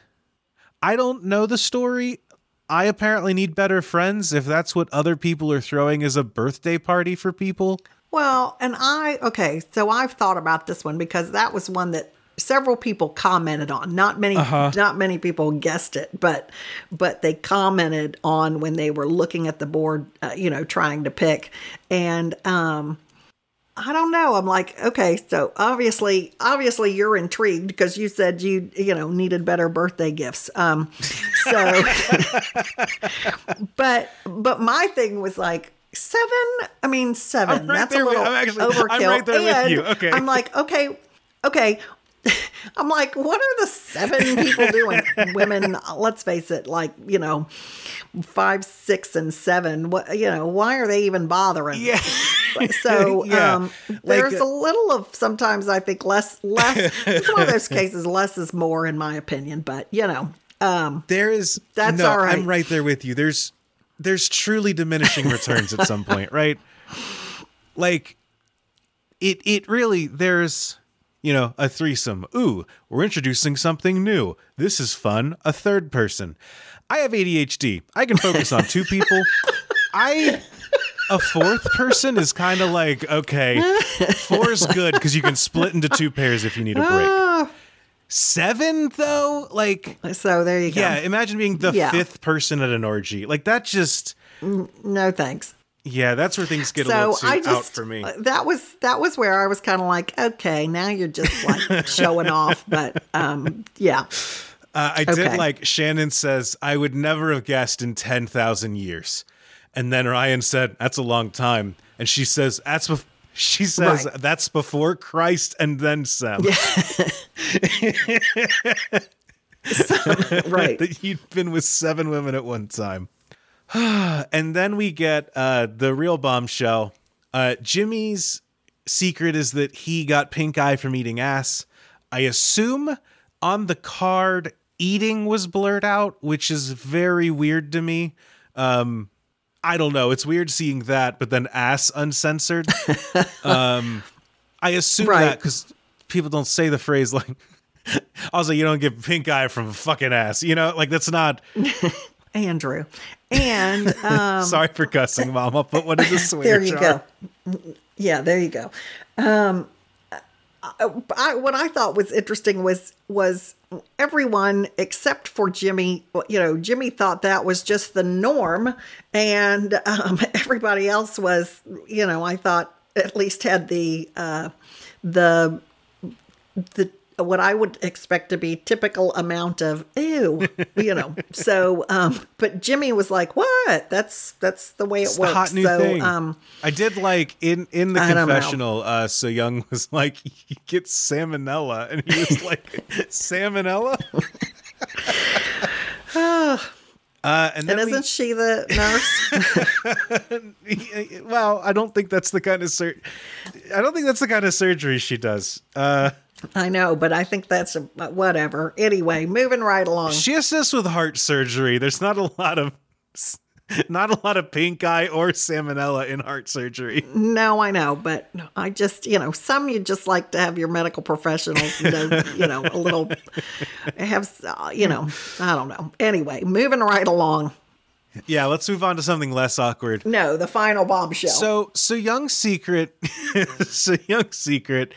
I don't know the story. I apparently need better friends if that's what other people are throwing as a birthday party for people. Well, and I okay, so I've thought about this one because that was one that several people commented on. Not many not many people guessed it, but but they commented on when they were looking at the board, uh, you know, trying to pick. And um I don't know. I'm like, okay, so obviously obviously you're intrigued because you said you you know needed better birthday gifts. Um so but but my thing was like seven i mean 7 right that's a with- little I'm actually- I'm right there with you. Okay. i'm like okay okay i'm like what are the seven people doing women let's face it like you know five six and seven what you know why are they even bothering Yeah. so Yeah. um there's uh, a little of sometimes i think less less it's one of those cases less is more in my opinion but you know um There is That's no, all right. I'm right there with you. There's there's truly diminishing returns at some point, right? Like it it really there's you know, a threesome. Ooh, we're introducing something new. This is fun. A third person. I have ADHD. I can focus on two people. I a fourth person is kind of like okay, four's good because you can split into two pairs if you need a break. Seven though, like so there you go yeah, imagine being the Yeah. fifth person at an orgy. Like that just no thanks yeah, that's where things get a so little too I just out for me. uh, that was that was where I was kind of like, okay, now you're just like showing off, but um, yeah, Uh, I did like Shannon says, I would never have guessed in 10,000 years. And then Ryan said, that's a long time. And she says, that's bef-, she says, Right. that's before Christ and then Sem. right. that you'd been with seven women at one time. and then we get uh, the real bombshell. Uh, Jimmy's secret is that he got pink eye from eating ass. I assume on the card, eating was blurred out, which is very weird to me. Um, I don't know. It's weird seeing that, but then ass uncensored. um, I assume Right. that because people don't say the phrase like. Also, you don't get pink eye from a fucking ass. You know, like that's not. Andrew, and um, sorry for cussing, Mama, but what is a swear there you jar? go. Yeah, there you go. Um, I, I, what I thought was interesting was was everyone except for Jimmy. You know, Jimmy thought that was just the norm, and um, everybody else was. You know, I thought at least had the uh, the the what I would expect to be typical amount of ew, you know. so, um, but Jimmy was like, "What? That's that's the way it It's works." hot new so, thing. um, I did like in in the I confessional. Uh, so Young was like, "He gets salmonella," and he was like, "Salmonella." uh, and then and isn't she the nurse? well, I don't think that's the kind of sur- I don't think that's the kind of surgery she does. Uh, I know, but I think that's a, whatever. Anyway, moving right along. she assists with heart surgery. There's not a lot of not a lot of pink eye or salmonella in heart surgery. No, I know, but I just, you know, some you just like to have your medical professionals, know, you know, a little have, you know, I don't know. Anyway, moving right along. Yeah, let's move on to something less awkward. No, the final bombshell. So, so Young's secret, so Young's secret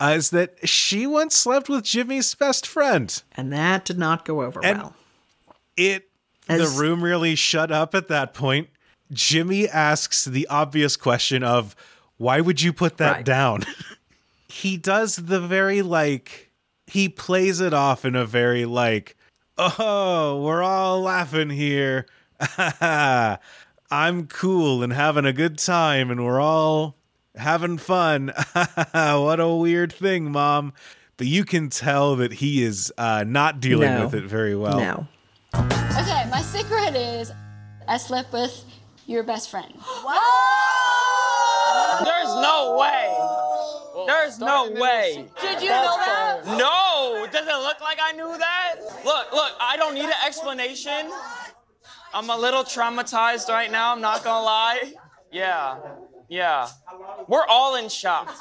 uh, is that she once slept with Jimmy's best friend. and that did not go over And- well. It, As- the room really shut up at that point. Jimmy asks the obvious question of, "Why would you put that Right. down?" he does the very like he plays it off in a very like, Oh, we're all laughing here. I'm cool and having a good time, and we're all having fun. what a weird thing, Mom. But you can tell that he is uh, not dealing No. with it very well. No. Okay, my secret is I slept with your best friend. There's no way. There's no way. Did you know that? No, does it look like I knew that? Look, look, I don't need an explanation. I'm a little traumatized right now, I'm not gonna lie. Yeah, yeah. We're all in shock.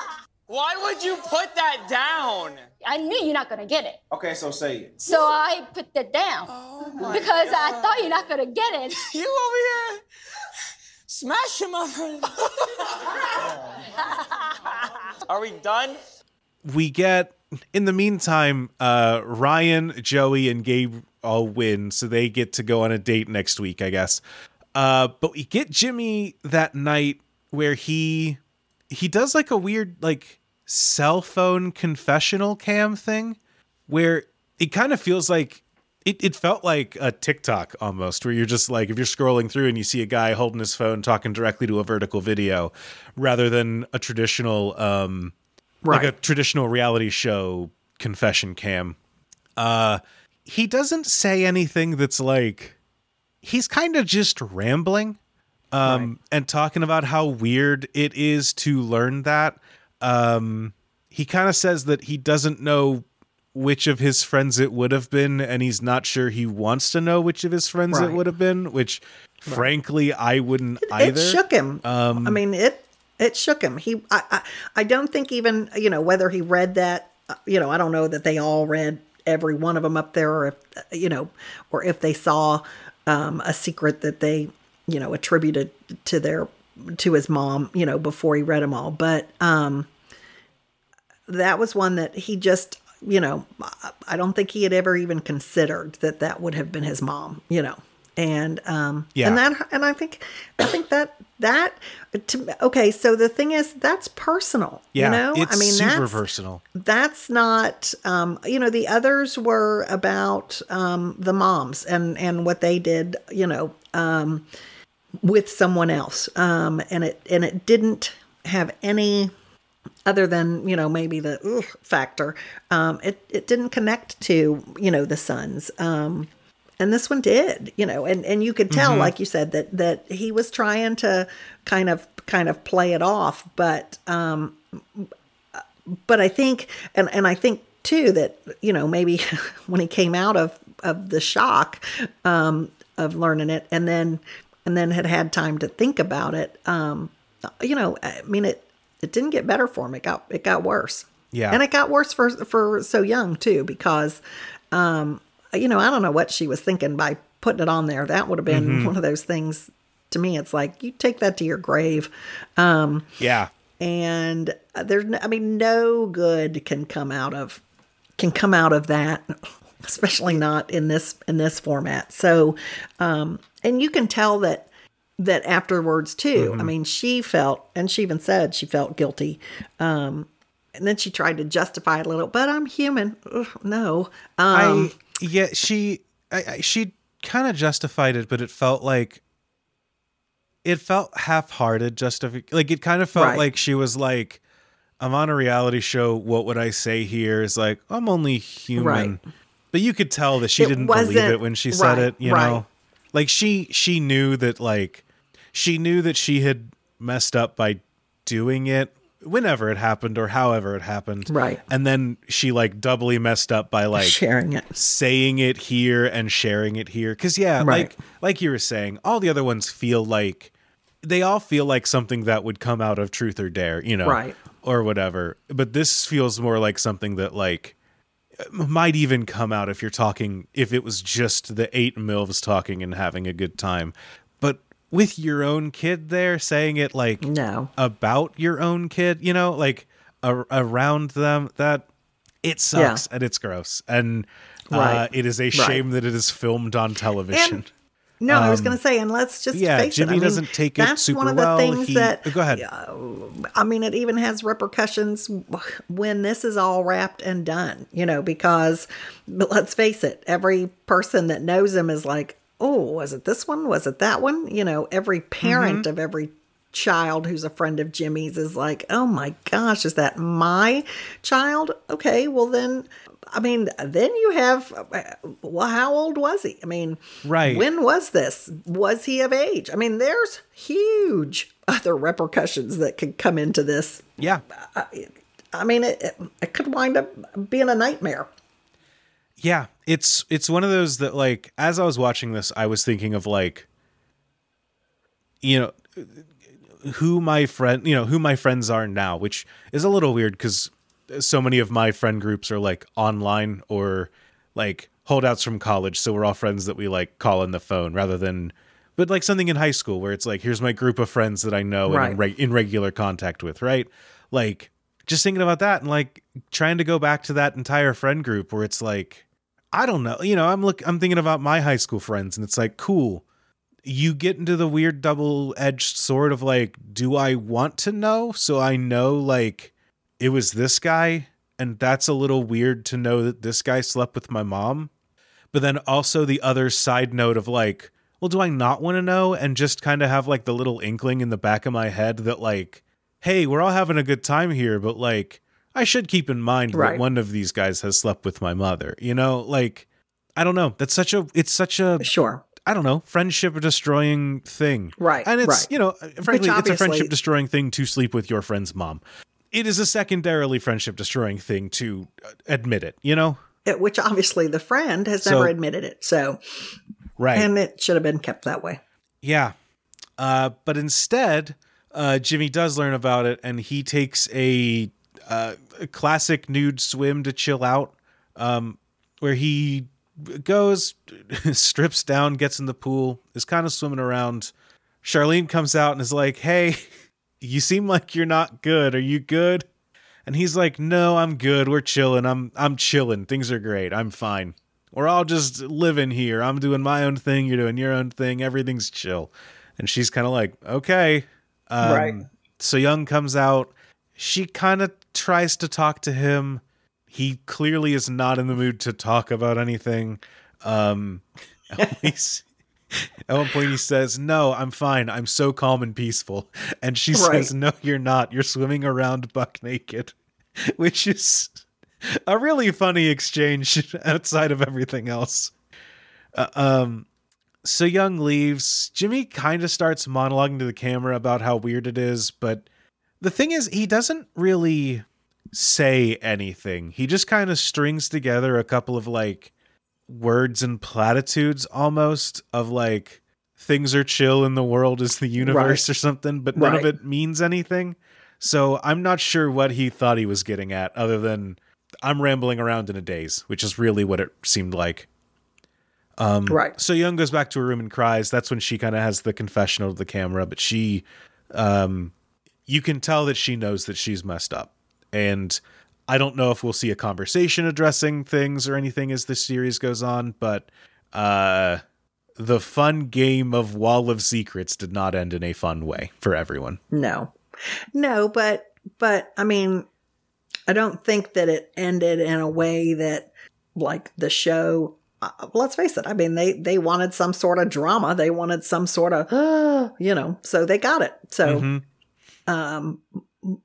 Why would you put that down? I knew you're not gonna get it. Okay, so say it. So I put that down. because I thought you're not gonna get it. You over here smashing my friend. Are we done? we get in the meantime uh ryan joey and gabe all win so they get to go on a date next week i guess uh but we get jimmy that night where he he does like a weird like cell phone confessional cam thing where it kind of feels like it, it felt like a TikTok almost, where you're just like, if you're scrolling through and you see a guy holding his phone talking directly to a vertical video rather than a traditional, um, like a traditional reality show confession cam. Uh, he doesn't say anything that's like, he's kind of just rambling um, and talking about how weird it is to learn that. Um, he kind of says that he doesn't know which of his friends it would have been, and he's not sure he wants to know which of his friends it would have been. Which, frankly, I wouldn't either. It shook him. Um, I mean, it it shook him. He, I, I, I don't think even you know whether he read that. uh, You know, I don't know that they all read every one of them up there, or if uh, you know, or if they saw um, a secret that they you know attributed to their to his mom. You know, before he read them all, but um, that was one that he just you know I- don't think he had ever even considered that that would have been his mom. You know. And um Yeah. and that and I think I think that that to, okay so the thing is that's personal yeah, you know it's I mean super that's personal. that's not um you know the others were about um the moms and and what they did you know um with someone else. Um and it and it didn't have any other than you know maybe the ugh, factor. Um it it didn't connect to you know the sons um and this one did you know and and you could tell like you said that that he was trying to kind of kind of play it off. But um but I think, and, and I think too that you know maybe when he came out of of the shock um, of learning it, and then and then had had time to think about it, um, you know, I mean it it didn't get better for him. It got it got worse. Yeah. and it got worse for for so Young too because, um, you know, I don't know what she was thinking by putting it on there. That would have been one of those things. To me, it's like you take that to your grave. Um, Yeah, and there's no, i mean no good can come out of can come out of that especially not in this in this format so um and you can tell that that afterwards too i mean she felt and she even said she felt guilty um and then she tried to justify it a little but i'm human Ugh, no um I yeah she I, I, she kind of justified it, but it felt like it felt half-hearted. Justific like it kind of felt Right. like she was like, "I'm on a reality show. What would I say here?" Is like, "I'm only human," Right. But you could tell that she It didn't believe it when she said right, it. You right. know, like she she knew that like she knew that she had messed up by doing it whenever it happened or however it happened Right. and then she like doubly messed up by like sharing it saying it here and sharing it here because yeah Right. like like you were saying all the other ones feel like they all feel like something that would come out of truth or dare you know Right. or whatever but this feels more like something that like might even come out if you're talking if it was just the eight milves talking and having a good time but with your own kid there saying it like no about your own kid, you know, like a- around them, that it sucks and it's gross. And uh, Right. it is a shame that it is filmed on television. No, I was Um, going to say, and let's just yeah, face Jimmy it. I mean, doesn't take it that's super one of the well. things He- that. Go ahead. uh, I mean, it even has repercussions when this is all wrapped and done. You know, because but let's face it, every person that knows him is like, oh, was it this one? Was it that one? You know, every parent Mm-hmm. of every child who's a friend of Jimmy's is like, oh my gosh, is that my child? Okay, well then, I mean, then you have, well, how old was he? I mean, Right. When was this? Was he of age? I mean, there's huge other repercussions that could come into this. Yeah. I mean, it, it, it could wind up being a nightmare. Yeah, it's it's one of those that like as I was watching this, I was thinking of like you know who my friend, you know, who my friends are now, which is a little weird cuz so many of my friend groups are like online or like holdouts from college, so we're all friends that we like call on the phone rather than but like something in high school where it's like here's my group of friends that I know and I'm reg- in regular contact with, right? Like just thinking about that and like trying to go back to that entire friend group where it's like I don't know, you know, I'm look I'm thinking about my high school friends and it's like cool. You get into the weird double-edged sword of like do I want to know so I know like it was this guy and that's a little weird to know that this guy slept with my mom. But then also the other side note of like, well, do I not want to know and just kind of have like the little inkling in the back of my head that like, hey, we're all having a good time here, but like I should keep in mind Right. that one of these guys has slept with my mother. You know, like I don't know. That's such a it's such a Sure. I don't know, friendship destroying thing. Right, And it's, right. you know, frankly, it's a friendship destroying thing to sleep with your friend's mom. It is a secondarily friendship destroying thing to uh, admit it, you know? It, which obviously the friend has So- never admitted it. So, Right. and it should have been kept that way. Yeah. Uh, but instead, uh, Jimmy does learn about it and he takes a, uh, a classic nude swim to chill out, um, where he goes, strips down, gets in the pool, is kind of swimming around. Charlene comes out and is like, Hey, you seem like you're not good. Are you good? And he's like, No, I'm good. We're chilling. I'm I'm chilling. Things are great. I'm fine. We're all just living here. I'm doing my own thing. You're doing your own thing. Everything's chill. And she's kind of like, okay. Um, Right. So Young comes out. She kind of tries to talk to him. He clearly is not in the mood to talk about anything. Um, he's, at one point, he says, No, I'm fine. I'm so calm and peaceful. And she Right. says, No, you're not. You're swimming around buck naked, which is a really funny exchange outside of everything else. Uh, um, so Young leaves. Jimmy kind of starts monologuing to the camera about how weird it is, but the thing is, he doesn't really say anything. He just kind of strings together a couple of like words and platitudes almost of like things are chill in the world is the universe or something, but none of it means anything. So I'm not sure what he thought he was getting at, other than I'm rambling around in a daze, which is really what it seemed like. Um, Right. So Young goes back to her room and cries. That's when she kind of has the confessional to the camera, but she, um, you can tell that she knows that she's messed up. And I don't know if we'll see a conversation addressing things or anything as the series goes on, but uh, the fun game of Wall of Secrets did not end in a fun way for everyone. No, no, but but I mean, I don't think that it ended in a way that like the show. Uh, let's face it. I mean, they they wanted some sort of drama. They wanted some sort of, you know. So they got it. So, Mhm. um,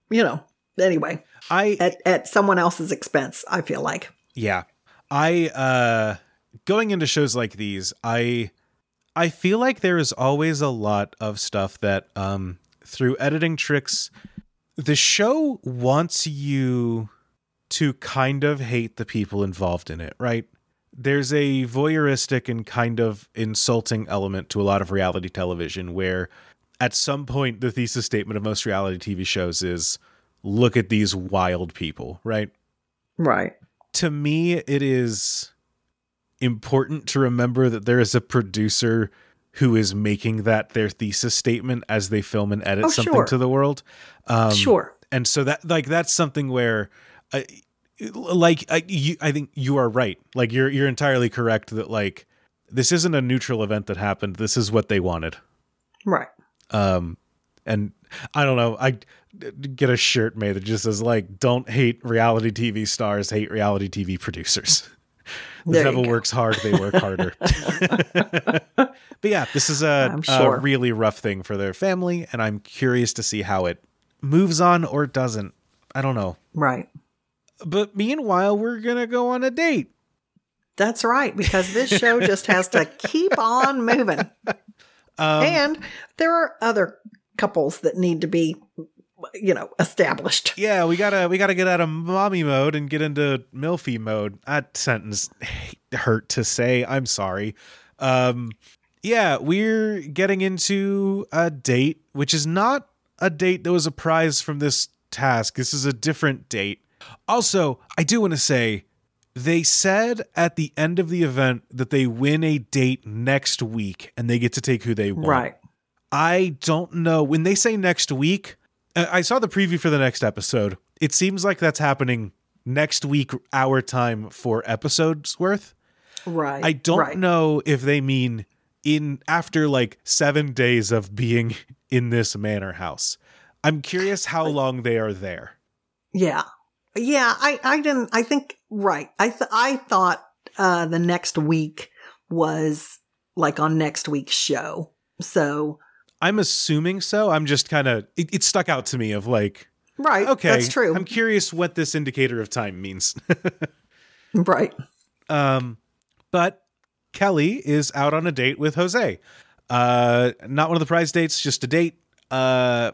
you know. Anyway, I at at someone else's expense. I feel like. Yeah. I uh going into shows like these, I I feel like there is always a lot of stuff that um through editing tricks the show wants you to kind of hate the people involved in it, right? There's a voyeuristic and kind of insulting element to a lot of reality television where at some point the thesis statement of most reality TV shows is look at these wild people, right? Right. to me it is important to remember that there is a producer who is making that their thesis statement as they film and edit Oh, something sure. to the world um sure. and so that like that's something where uh, like I, you, I think you are right like you're you're entirely correct that like this isn't a neutral event that happened. This is what they wanted. Right. Um, and I don't know. I get a shirt made that just says like, "Don't hate reality TV stars, hate reality TV producers." the devil go. works hard; they work harder. but yeah, this is a, I'm a really rough thing for their family, and I'm curious to see how it moves on or doesn't. I don't know. Right. But meanwhile, we're gonna go on a date. That's right, because this show just has to keep on moving. Um, and there are other couples that need to be, you know, established. yeah, we gotta we gotta get out of mommy mode and get into milfy mode. That sentence hurt to say. I'm sorry. Um, yeah, we're getting into a date, which is not a date that was a prize from this task. This is a different date. Also, I do want to say they said at the end of the event that they win a date next week and they get to take who they want. Right. I don't know. When they say next week, I saw the preview for the next episode. It seems like that's happening next week, our time for episodes worth. Right. I don't right. know if they mean in after like seven days of being in this manor house. I'm curious how long they are there. Yeah. Yeah, I, I didn't I think right. I th- I thought uh the next week was like on next week's show. So I'm assuming so. I'm just kind of it, it stuck out to me of like right, okay, that's true. I'm curious what this indicator of time means. right. Um, but Kelly is out on a date with Jose. Uh, not one of the prize dates, just a date. Uh,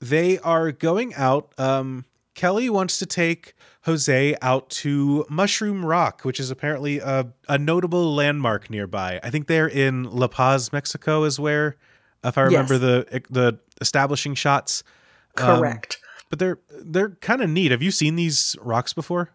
they are going out. Um, Kelly wants to take Jose out to Mushroom Rock, which is apparently a, a notable landmark nearby. I think they're in La Paz, Mexico, is where, if I remember Yes. the the establishing shots. Um, Correct. but they're they're kind of neat. Have you seen these rocks before?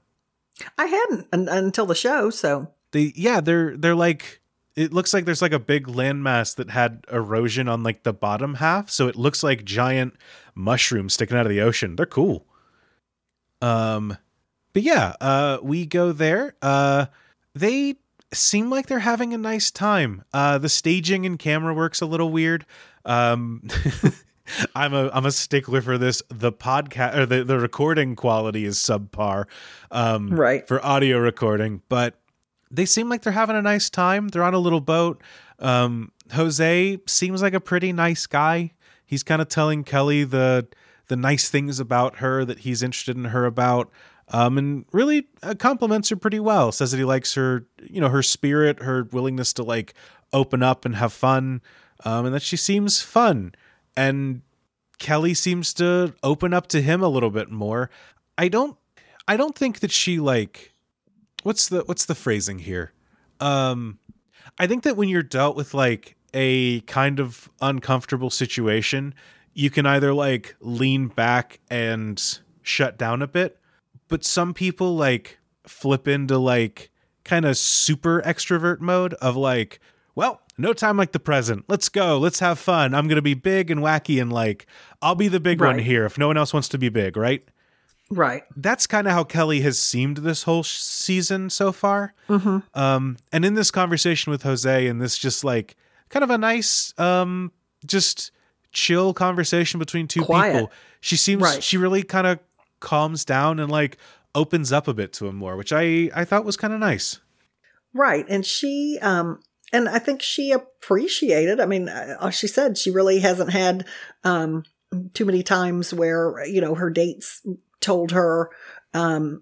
I hadn't un- until the show, so they yeah they're they're like it looks like there's like a big landmass that had erosion on like the bottom half so it looks like giant mushrooms sticking out of the ocean they're cool um but yeah uh we go there uh they seem like they're having a nice time uh the staging and camera work's a little weird um I'm a I'm a stickler for this. The podcast or the, the recording quality is subpar, um, Right. for audio recording, but they seem like they're having a nice time. They're on a little boat. Um, Jose seems like a pretty nice guy. He's kind of telling Kelly the the nice things about her that he's interested in her about, um, and really uh, compliments her pretty well. Says that he likes her, you know, her spirit, her willingness to like open up and have fun, um, and that she seems fun. And Kelly seems to open up to him a little bit more. I don't I don't think that she like what's the what's the phrasing here? Um I think that when you're dealt with like a kind of uncomfortable situation, you can either like lean back and shut down a bit, but some people like flip into like kind of super extrovert mode of like, well, no time like the present. Let's go. Let's have fun. I'm going to be big and wacky and like I'll be the big one here if no one else wants to be big, right? right. that's kind of how Kelly has seemed this whole sh- season so far. Um, and in this conversation with Jose, and this just like kind of a nice, um, just chill conversation between two Quiet. people, she seems Right. she really kind of calms down and like opens up a bit to him more, which I I thought was kind of nice. Right. And she, um, and I think she appreciated, I mean, uh, she said she really hasn't had, um, too many times where, you know, her dates told her, um,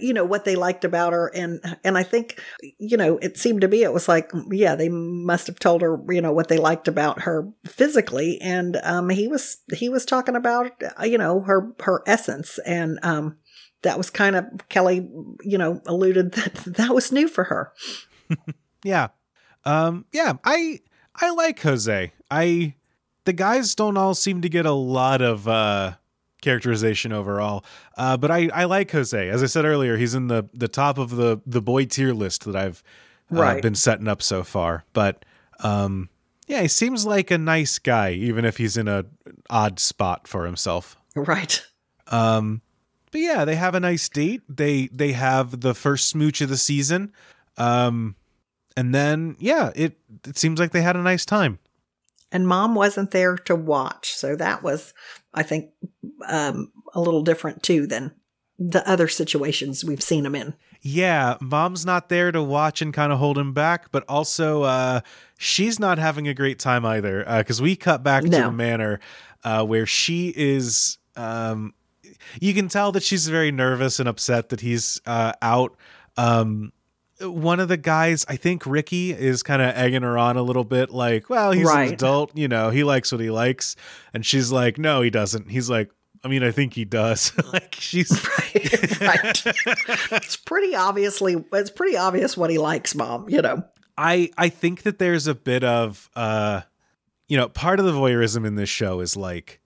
you know what they liked about her and and i think you know it seemed to be it was like yeah they must have told her you know what they liked about her physically and um he was he was talking about uh, you know her her essence and um that was kind of kelly you know alluded that that was new for her Yeah. Um yeah, I I like Jose. I the guys don't all seem to get a lot of uh characterization overall. Uh but I I like Jose. As I said earlier, he's in the the top of the the boy tier list that I've uh, Right. been setting up so far. But um yeah, he seems like a nice guy even if he's in a odd spot for himself. right Um, but yeah, they have a nice date. They they have the first smooch of the season. Um, and then yeah, it it seems like they had a nice time. And mom wasn't there to watch. So that was, I think, um, a little different too than the other situations we've seen him in. Yeah, mom's not there to watch and kind of hold him back, but also uh, she's not having a great time either. Because we cut back to No. the manor uh, where she is. Um, you can tell that she's very nervous and upset that he's uh, out. Um, one of the guys, I think Ricky, is kind of egging her on a little bit, like, well, he's Right. an adult, you know, he likes what he likes. And she's like, no, he doesn't. He's like, I mean, I think he does. like, she's. right. it's pretty obviously, it's pretty obvious what he likes, mom, you know. I I think that there's a bit of uh you know, part of the voyeurism in this show is like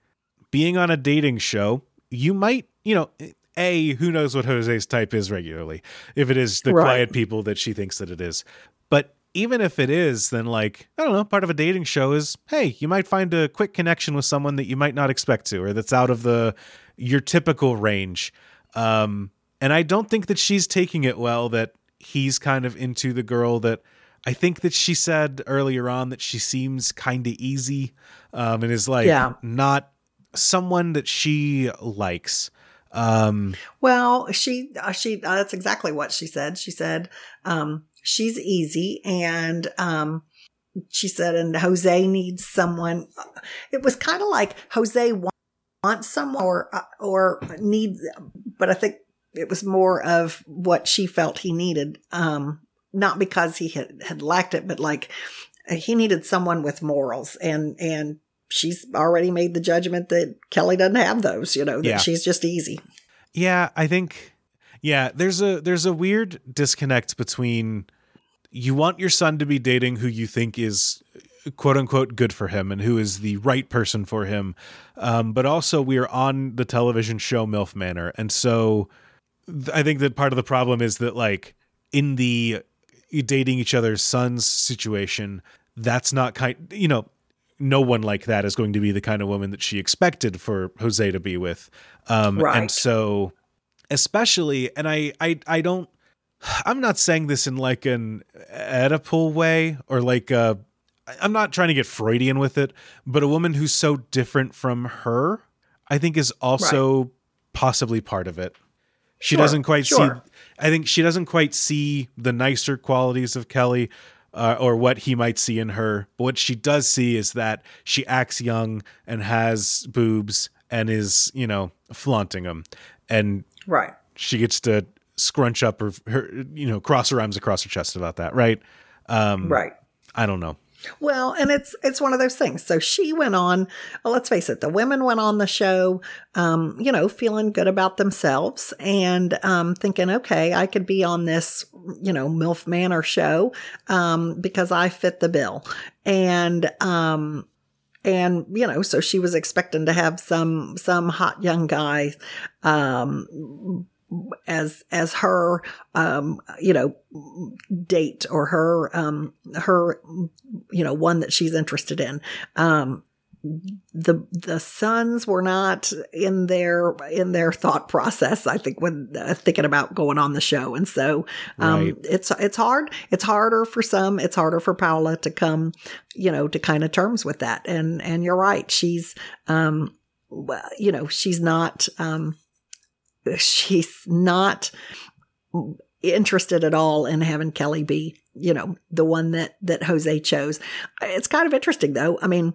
being on a dating show, you might, you know, a who knows what Jose's type is regularly. If it is the Right. quiet people that she thinks that it is. But even if it is, then like, I don't know, part of a dating show is, hey, you might find a quick connection with someone that you might not expect to or that's out of the your typical range. Um and I don't think that she's taking it well that he's kind of into the girl that I think that she said earlier on that she seems kind of easy um, and is like Yeah. not someone that she likes. Um, Well, she, uh, she, uh, that's exactly what she said. She said, um, she's easy and, um, she said, and Jose needs someone. It was kind of like Jose wa- wants someone or, uh, or needs, but I think it was more of what she felt he needed. Um, not because he had, had lacked it, but like he needed someone with morals and, and she's already made the judgment that Kelly doesn't have those, you know, that Yeah. she's just easy. yeah, I think yeah, there's a there's a weird disconnect between you want your son to be dating who you think is quote unquote good for him and who is the right person for him. Um, but also we are on the television show MILF Manor. And so th- I think that part of the problem is that like in the dating each other's sons situation, that's not kind you know, no one like that is going to be the kind of woman that she expected for Jose to be with. Um Right. and so especially and I I I don't I'm not saying this in like an Oedipal way or like uh I'm not trying to get Freudian with it, but a woman who's so different from her, I think is also possibly part of it. She Sure, doesn't quite sure. see I think she doesn't quite see the nicer qualities of Kelly uh, or what he might see in her. But what she does see is that she acts young and has boobs and is, you know, flaunting them. And Right. she gets to scrunch up her, her you know, cross her arms across her chest about that, right? Um, Right. I don't know. Well, and it's it's one of those things. So she went on. Well, let's face it, the women went on the show, um, you know, feeling good about themselves and um, thinking, okay, I could be on this, you know, MILF Manor show um, because I fit the bill, and um, and you know, so she was expecting to have some some hot young guy um, as as her um, you know date or her um, her you know one that she's interested in. Um the the sons were not in their in their thought process i think when uh, thinking about going on the show. And so um Right. it's it's hard it's harder for some it's harder for paula to come you know to kind of terms with that. And and you're right she's um well you know she's not um she's not interested at all in having Kelly be, you know, the one that that Jose chose. It's kind of interesting though. I mean,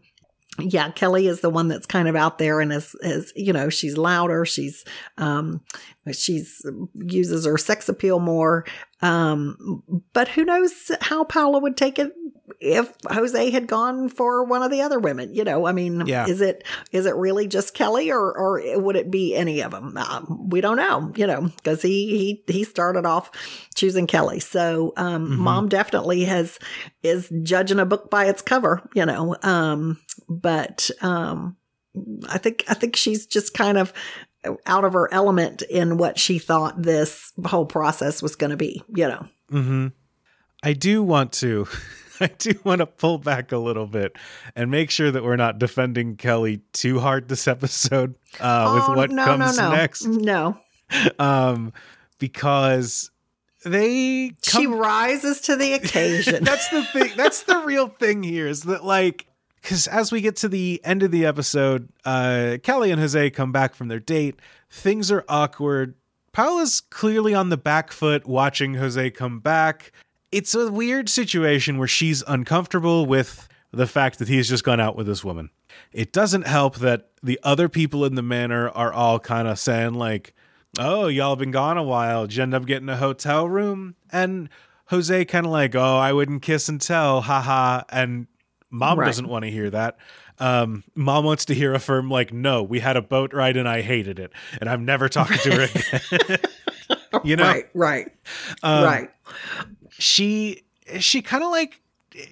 yeah, Kelly is the one that's kind of out there and is is you know, she's louder, she's um she's uses her sex appeal more. Um but who knows how Paula would take it if Jose had gone for one of the other women, you know, I mean, Yeah. is it is it really just Kelly or or would it be any of them? Um, we don't know, you know, because he he he started off choosing Kelly. So um, mom definitely has is judging a book by its cover, you know. Um, but um, I think I think she's just kind of out of her element in what she thought this whole process was going to be, you know. hmm I do want to, I do want to pull back a little bit and make sure that we're not defending Kelly too hard this episode uh, Oh, with what no, comes no, no. next. No. um, because they She rises to the occasion. that's the thing. That's the real thing here is that like because as we get to the end of the episode, uh, Kelly and Jose come back from their date. Things are awkward. Paula's clearly on the back foot watching Jose come back. It's a weird situation where she's uncomfortable with the fact that he's just gone out with this woman. It doesn't help that the other people in the manor are all kind of saying, like, oh, y'all been gone a while. Did you end up getting a hotel room? And Jose kind of like, oh, I wouldn't kiss and tell, haha. And mom Right. doesn't want to hear that. Um, mom wants to hear a firm like, no, we had a boat ride and I hated it, and I'm never talking to her again. you know, right, right, Um, right. she she kind of like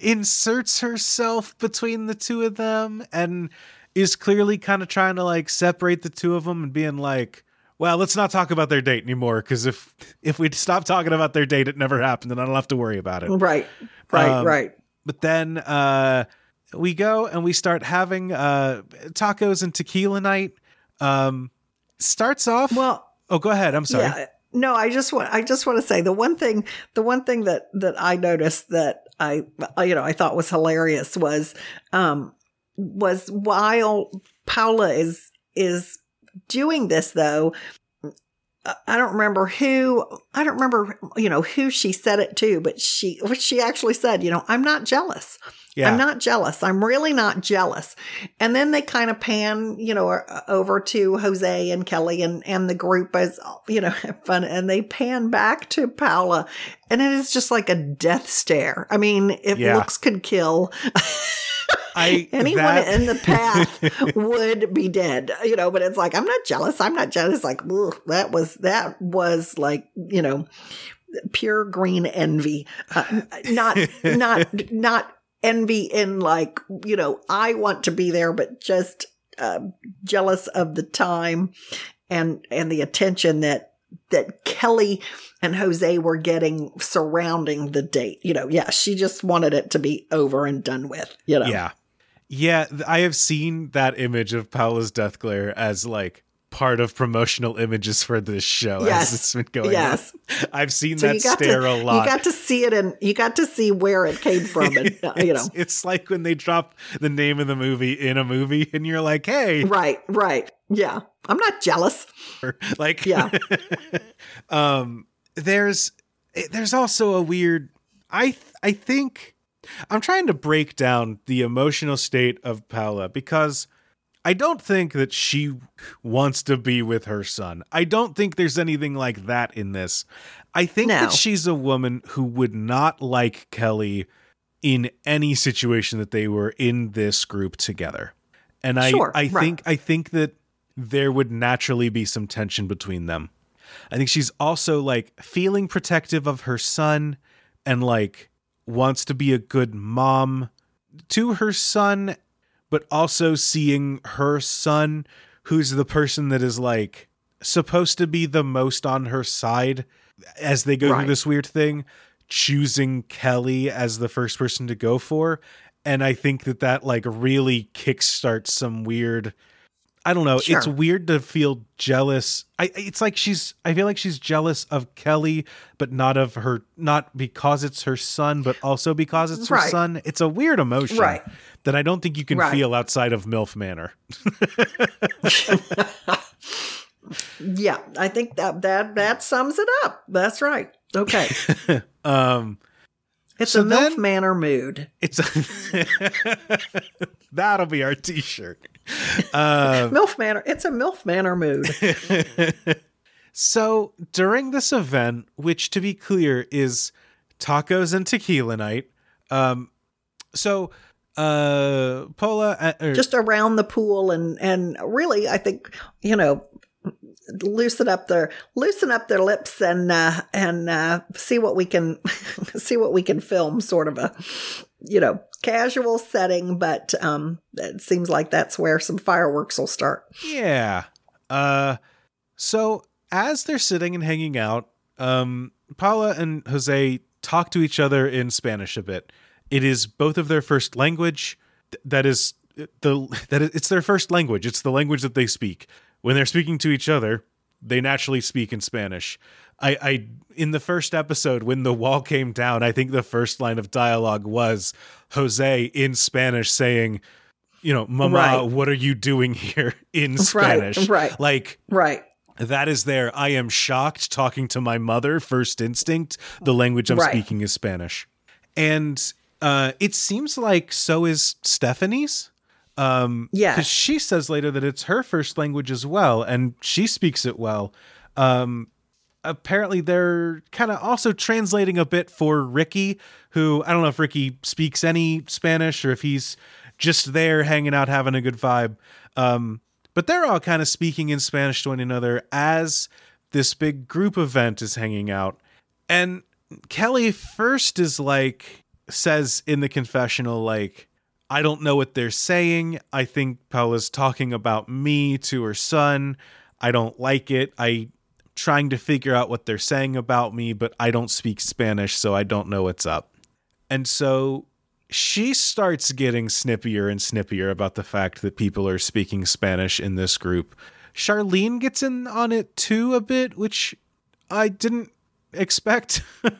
inserts herself between the two of them and is clearly kind of trying to like separate the two of them and being like well let's not talk about their date anymore because if if we stop talking about their date it never happened and i don't have to worry about it Right, right, Um, right. But then uh we go and we start having uh tacos and tequila night. Um starts off Well, oh go ahead. I'm sorry. Yeah. No, I just want I just want to say the one thing the one thing that that I noticed that I you know I thought was hilarious was um was while Paula is is doing this though I- don't remember who I don't remember you know who she said it to but she what she actually said you know I'm not jealous yeah I'm not jealous. I'm really not jealous. And then they kind of pan, you know, over to Jose and Kelly and, and the group as, you know, have fun. And they pan back to Paula. And it is just like a death stare. I mean, if Yeah. looks could kill, I anyone that- in the path would be dead, you know, but it's like, I'm not jealous. I'm not jealous. Like, that was, that was like, you know, pure green envy. Uh, not, not, not envy in like, you know, I want to be there, but just uh, jealous of the time and, and the attention that, that Kelly and Jose were getting surrounding the date. You know, yeah, she just wanted it to be over and done with, you know. Yeah. Yeah, I have seen that image of Paula's death glare as like part of promotional images for this show Yes. as it's been going Yes. on. I've seen So that stare to, a lot. You got to see it and you got to see where it came from and uh, you know. it's, it's like when they drop the name of the movie in a movie and you're like, hey, Right, right. Yeah. I'm not jealous. like Yeah. um there's there's also a weird i i think i'm trying to break down the emotional state of paula because i don't think that she wants to be with her son i don't think there's anything like that in this i think No. that she's a woman who would not like kelly in any situation that they were in this group together and i Sure, i right. think i think that there would naturally be some tension between them I think she's also like feeling protective of her son and like wants to be a good mom to her son, but also seeing her son, who's the person that is like supposed to be the most on her side as they go Right. through this weird thing, choosing Kelly as the first person to go for. And I think that that like really kickstarts some weird I don't know. It's weird to feel jealous. I it's like she's I feel like she's jealous of Kelly, but not of her not because it's her son, but also because it's her son. It's a weird emotion Right. that I don't think you can Right. feel outside of MILF Manor. Yeah. I think that that that sums it up. That's right. Okay. Um It's So a MILF Manor mood. it's a that'll be our t-shirt. Um MILF Manor. It's a MILF Manor mood. So during this event, which to be clear is tacos and tequila night, um, so uh, Paula, uh, or- Just around the pool and and really I think, you know, loosen up their loosen up their lips and uh and uh see what we can see what we can film sort of a you know casual setting but um it seems like that's where some fireworks will start yeah. Uh, so as they're sitting and hanging out, um, Paula and Jose talk to each other in Spanish a bit. It is both of their first language. That is the that is, it's their first language. It's the language that they speak. When they're speaking to each other, they naturally speak in Spanish. I, I in the first episode when the wall came down, I think the first line of dialogue was Jose in Spanish saying, you know, Mama, Right. what are you doing here in Spanish? right. Like Right. that is there. I am shocked talking to my mother. First instinct, the language I'm Right. speaking is Spanish. And uh, it seems like so is Stephanie's. Um, Yes. because she says later that it's her first language as well, and she speaks it well. Um, apparently, they're kind of also translating a bit for Ricky, who I don't know if Ricky speaks any Spanish or if he's just there hanging out, having a good vibe. Um, but they're all kind of speaking in Spanish to one another as this big group event is hanging out. And Kelly first is like, says in the confessional, like, I don't know what they're saying. I think Paula's talking about me to her son. I don't like it. I trying to figure out what they're saying about me, but I don't speak Spanish, so I don't know what's up. And so she starts getting snippier and snippier about the fact that people are speaking Spanish in this group. Charlene gets in on it too a bit, which I didn't expect.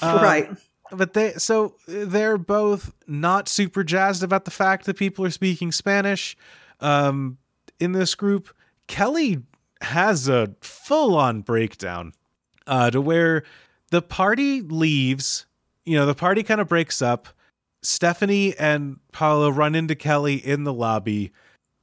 Uh, right. but they so they're both not super jazzed about the fact that people are speaking Spanish um in this group. Kelly has a full-on breakdown uh to where the party leaves, you know, the party kind of breaks up. Stephanie and Paula run into Kelly in the lobby.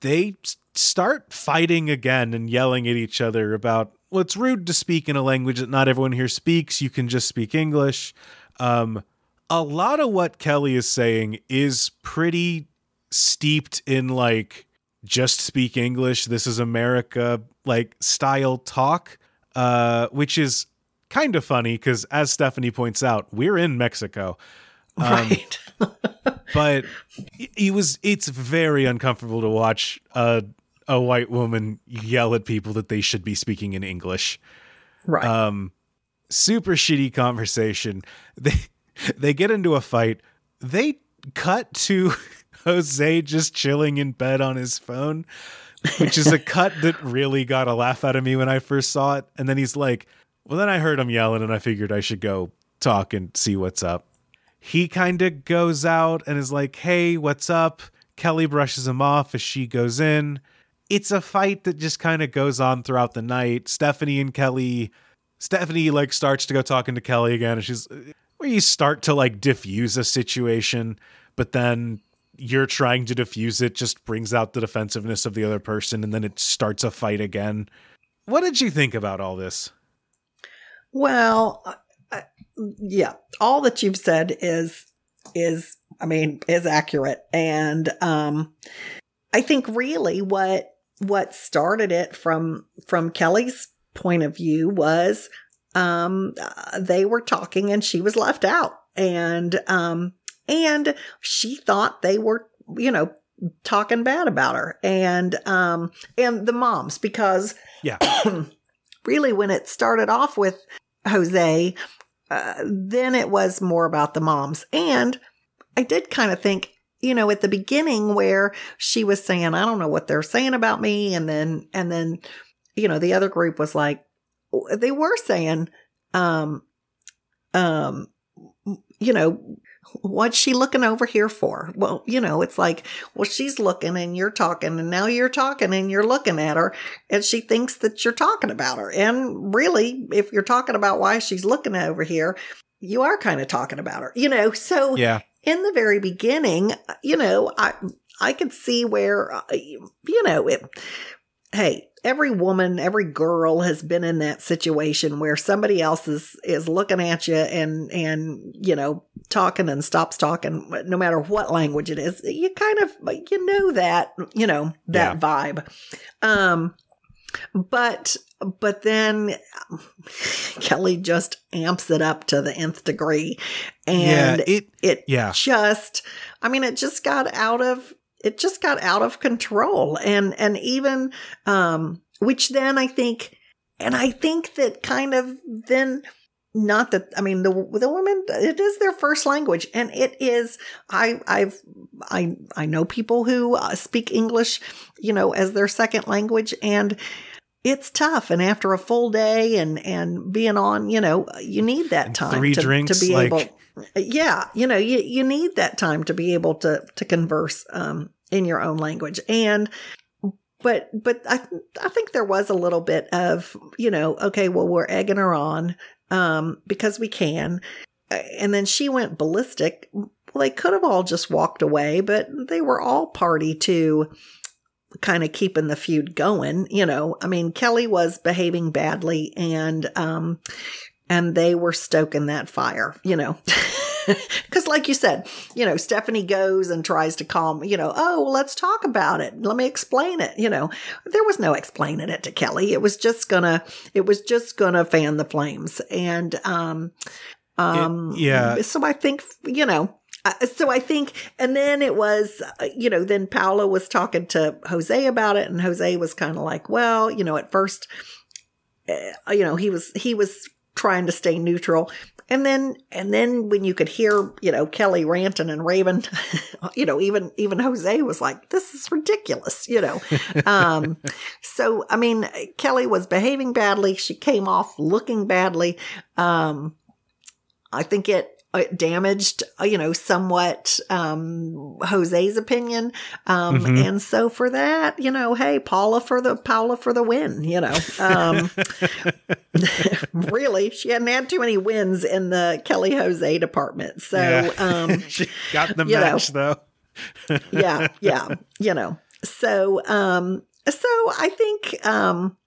They start fighting again and yelling at each other about well, it's rude to speak in a language that not everyone here speaks. You can just speak English. Um, a lot of what Kelly is saying is pretty steeped in like just speak English. This is America like style talk, uh, which is kind of funny because, as Stephanie points out, we're in Mexico. Um, right. but it was it's very uncomfortable to watch a a white woman yell at people that they should be speaking in English. right. Um super shitty conversation. They they get into a fight. They cut to Jose just chilling in bed on his phone, which is a cut that really got a laugh out of me when I first saw it. And then he's like, "Well, then I heard him yelling and I figured I should go talk and see what's up." he kind of goes out and is like, "Hey, what's up?" Kelly brushes him off as she goes in. It's a fight that just kind of goes on throughout the night. Stephanie and Kelly, Stephanie like starts to go talking to Kelly again, and she's where you start to like diffuse a situation, but then you're trying to diffuse it just brings out the defensiveness of the other person, and then it starts a fight again. What did you think about all this? Well, uh, yeah, all that you've said is is I mean is accurate, and um, I think really what what started it from from Kelly's point of view was um, they were talking and she was left out, and um, and she thought they were you know talking bad about her, and um, and the moms because Yeah. really when it started off with Jose, uh, then it was more about the moms. And I did kind of think, you know, at the beginning where she was saying, I don't know what they're saying about me. And then, and then, you know, the other group was like, they were saying, um, um, you know, what's she looking over here for? Well, you know, it's like, well, she's looking and you're talking and now you're talking and you're looking at her and she thinks that you're talking about her. And really, if you're talking about why she's looking over here, you are kind of talking about her, you know? So Yeah. in the very beginning, you know, I, I could see where, uh, you know, it, hey, every woman, every girl has been in that situation where somebody else is is looking at you and and you know talking and stops talking, no matter what language it is. You kind of you know that you know that Yeah. vibe. Um, but but then Kelly just amps it up to the nth degree, and yeah, it it yeah. just i mean it just got out of it just got out of control and and even um which then i think and i think that kind of then not that i mean the the woman it is their first language and it is i i've i i know people who uh, speak english you know as their second language and it's tough. And after a full day and, and being on, you know, you need that time three to, drinks, to be like- able. Yeah, you know, you, you need that time to be able to to converse um, in your own language, and but but I I think there was a little bit of you know okay, well we're egging her on um, because we can, and then she went ballistic. Well, they could have all just walked away, but they were all party to kind of keeping the feud going. You know, I mean, Kelly was behaving badly, and um, and they were stoking that fire. You know. Because, like you said, you know, Stephanie goes and tries to calm, you know, oh, well, let's talk about it. Let me explain it. You know, there was no explaining it to Kelly. It was just gonna, it was just gonna fan the flames. And, um, um, yeah. So I think, you know, uh, so I think, and then it was, uh, you know, then Paolo was talking to Jose about it, and Jose was kind of like, well, you know, at first, uh, you know, he was he was trying to stay neutral, and then and then when you could hear, you know, Kelly ranting and raving, you know, even even Jose was like, this is ridiculous, you know. um, so I mean, Kelly was behaving badly. She came off looking badly. Um, I think it it damaged, uh, you know, somewhat um, Jose's opinion, um, Mhm. and so for that, you know, hey, Paula for the Paula for the win, you know. Um, really, she hadn't had too many wins in the Kelly Jose department, so Yeah. um, she got the you know. match though. yeah, yeah, you know. So, um, so I think, um,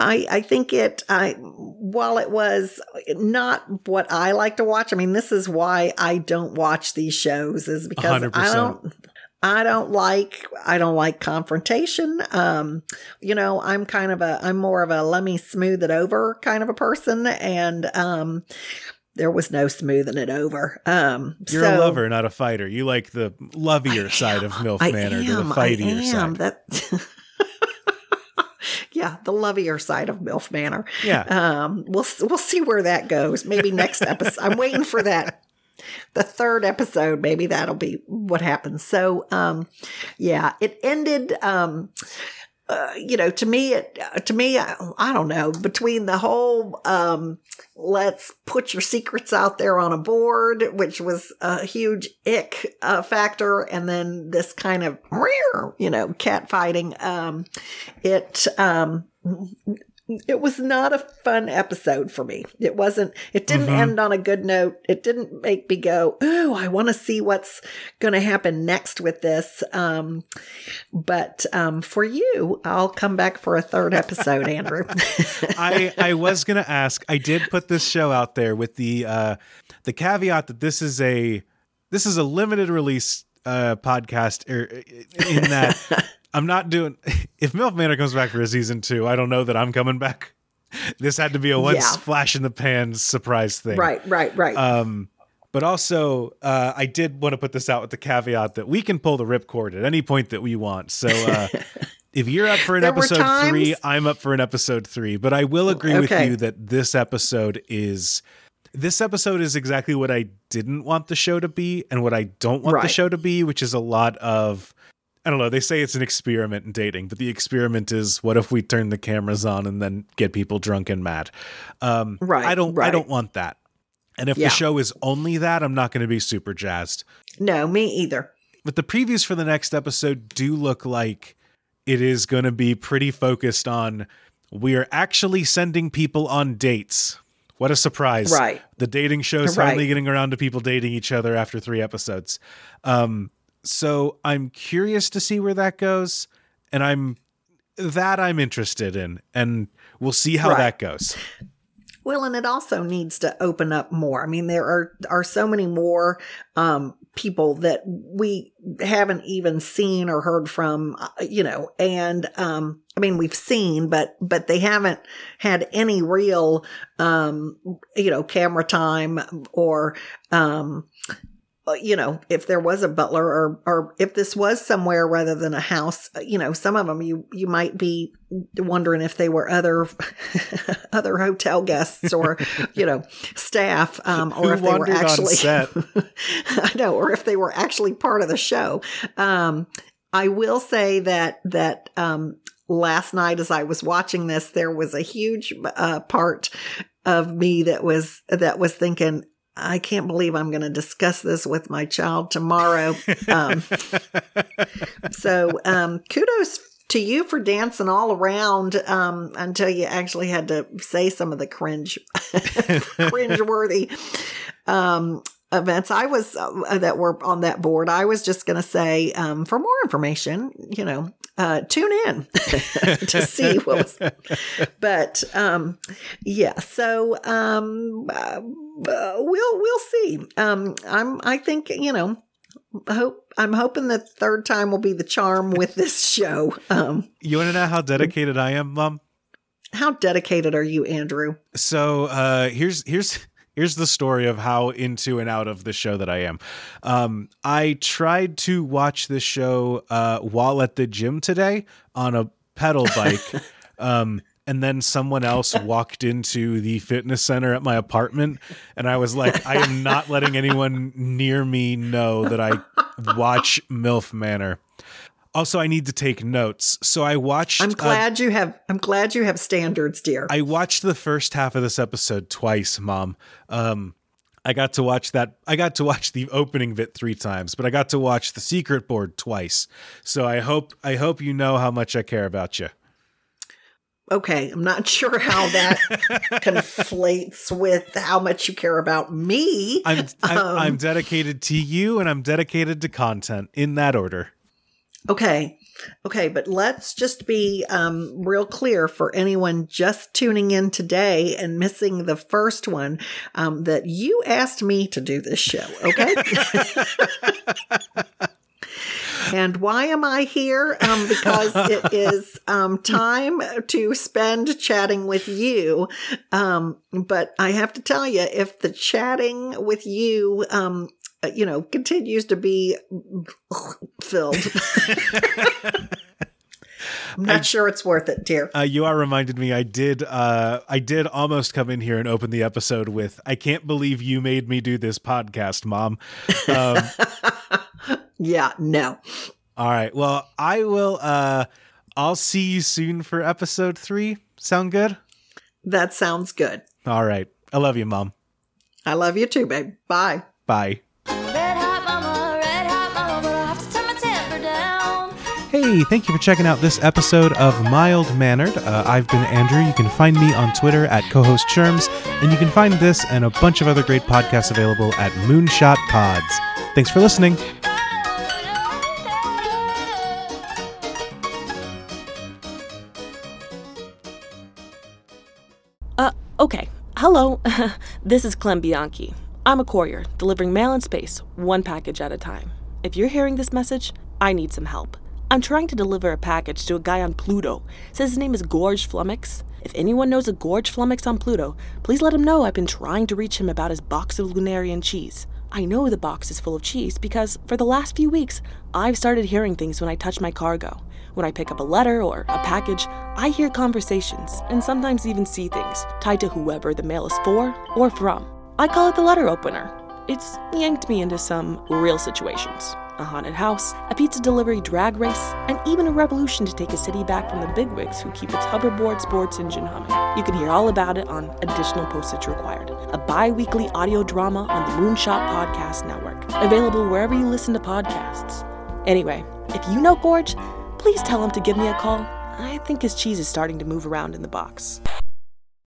I I think it. I while it was not what I like to watch. I mean, this is why I don't watch these shows is because I 100%. don't. I don't like I don't like confrontation. Um, you know, I'm kind of a I'm more of a let me smooth it over kind of a person, and um, there was no smoothing it over. Um, You're a lover, not a fighter. You like the lovier side of MILF I Manor to the am, I fightier am. side. That. yeah, the lovier side of MILF Manor. Yeah. Um, we'll we'll see where that goes. Maybe next episode. I'm waiting for that. The third episode, maybe that'll be what happens. So, um, yeah, it ended. Um, uh, you know, to me, it, uh, to me, I, I don't know, between the whole, um, let's put your secrets out there on a board, which was a huge ick uh, factor, and then this kind of, you know, cat fighting, um, it, um, it was not a fun episode for me. It wasn't, it didn't Mhm. end on a good note. It didn't make me go, oh, I want to see what's going to happen next with this. Um, but um, for you, I'll come back for a third episode, Andrew. I I was gonna ask. I did put this show out there with the uh, the caveat that this is a this is a limited release uh, podcast. Er, in that I'm not doing. If MILF Manor comes back for a season two, I don't know that I'm coming back. This had to be a once Yeah. flash in the pan surprise thing. right, right, right. Um, but also, uh, I did want to put this out with the caveat that we can pull the ripcord at any point that we want. So, uh, if you're up for an There episode three, I'm up for an episode three. But I will agree with you that this episode is this episode is exactly what I didn't want the show to be, and what I don't want the show to be, which is a lot of. I don't know. They say it's an experiment in dating, but the experiment is what if we turn the cameras on and then get people drunk and mad? Um, Right, I don't. I don't want that. And if Yeah. the show is only that, I'm not going to be super jazzed. no, me either. But the previews for the next episode do look like it is going to be pretty focused on we are actually sending people on dates. What a surprise. Right. The dating show is Right. finally getting around to people dating each other after three episodes. Um, so I'm curious to see where that goes. And I'm that I'm interested in. And we'll see how Right. that goes. Well, and it also needs to open up more. I mean, there are are so many more um, people that we haven't even seen or heard from, uh, you know. And um, I mean, we've seen, but but they haven't had any real, um, you know, camera time or. Um, you know, if there was a butler or or if this was somewhere rather than a house, uh, you know, some of them you you might be wondering if they were other other hotel guests or you know staff um, or Who if they were actually? I know, or if they were actually part of the show. Um, I will say that that um, last night as I was watching this, there was a huge uh, part of me that was that was thinking, I can't believe I'm going to discuss this with my child tomorrow. Um, so um, kudos to you for dancing all around um, until you actually had to say some of the cringe, cringe worthy um, events. I was uh, that were on that board. I was just going to say um, for more information, you know, uh, tune in to see what was. But um, yeah, so um, uh, we'll we'll see. Um, I'm I think you know. Hope I'm hoping the third time will be the charm with this show. Um, You want to know how dedicated I am, Mom? how dedicated are you, Andrew? So uh, here's here's here's the story of how into and out of the show that I am. Um, I tried to watch this show uh, while at the gym today on a pedal bike. um, and then someone else walked into the fitness center at my apartment, and I was like, I am not letting anyone near me know that I watch MILF Manor. Also, I need to take notes. So I watched. I'm uh, glad you have. I'm glad you have standards, dear. I watched the first half of this episode twice, Mom. Um, I got to watch that. I got to watch the opening bit three times, but I got to watch the secret board twice. So I hope I hope you know how much I care about you. okay, I'm not sure how that conflates with how much you care about me. I'm I'm, Um, I'm dedicated to you, and I'm dedicated to content in that order. Okay. Okay, but let's just be um, real clear for anyone just tuning in today and missing the first one um, that you asked me to do this show, okay? and why am I here? Um, because it is um, time to spend chatting with you. Um, but I have to tell you, if the chatting with you um, uh, you know, continues to be filled. I'm not sure it's worth it, dear. Uh, you are reminded me. I did. Uh, I did almost come in here and open the episode with, "I can't believe you made me do this podcast, Mom." Um, Yeah, no. All right. Well, I will uh I'll see you soon for episode 3. Sound good? That sounds good. All right. I love you, mom. I love you too, babe. Bye. Bye. Hey, thank you for checking out this episode of Mild Manor'd. Uh, I've been Andrew. You can find me on Twitter at co-host Sherms, and you can find this and a bunch of other great podcasts available at Moonshot Pods. Thanks for listening. Uh, okay. Hello. this is Clem Bianchi. I'm a courier, delivering mail in space, one package at a time. If you're hearing this message, I need some help. I'm trying to deliver a package to a guy on Pluto. Says his name is Gorge Flummox. If anyone knows a Gorge Flummox on Pluto, please let him know I've been trying to reach him about his box of Lunarian cheese. I know the box is full of cheese because for the last few weeks, I've started hearing things when I touch my cargo. When I pick up a letter or a package, I hear conversations and sometimes even see things tied to whoever the mail is for or from. I call it the letter opener. It's yanked me into some real situations a haunted house, a pizza delivery drag race, and even a revolution to take a city back from the bigwigs who keep its hoverboard sports engine humming. You can hear all about it on Additional Postage Required, a bi weekly audio drama on the Moonshot Podcast Network, available wherever you listen to podcasts. Anyway, if you know Gorge, please tell him to give me a call. I think his cheese is starting to move around in the box.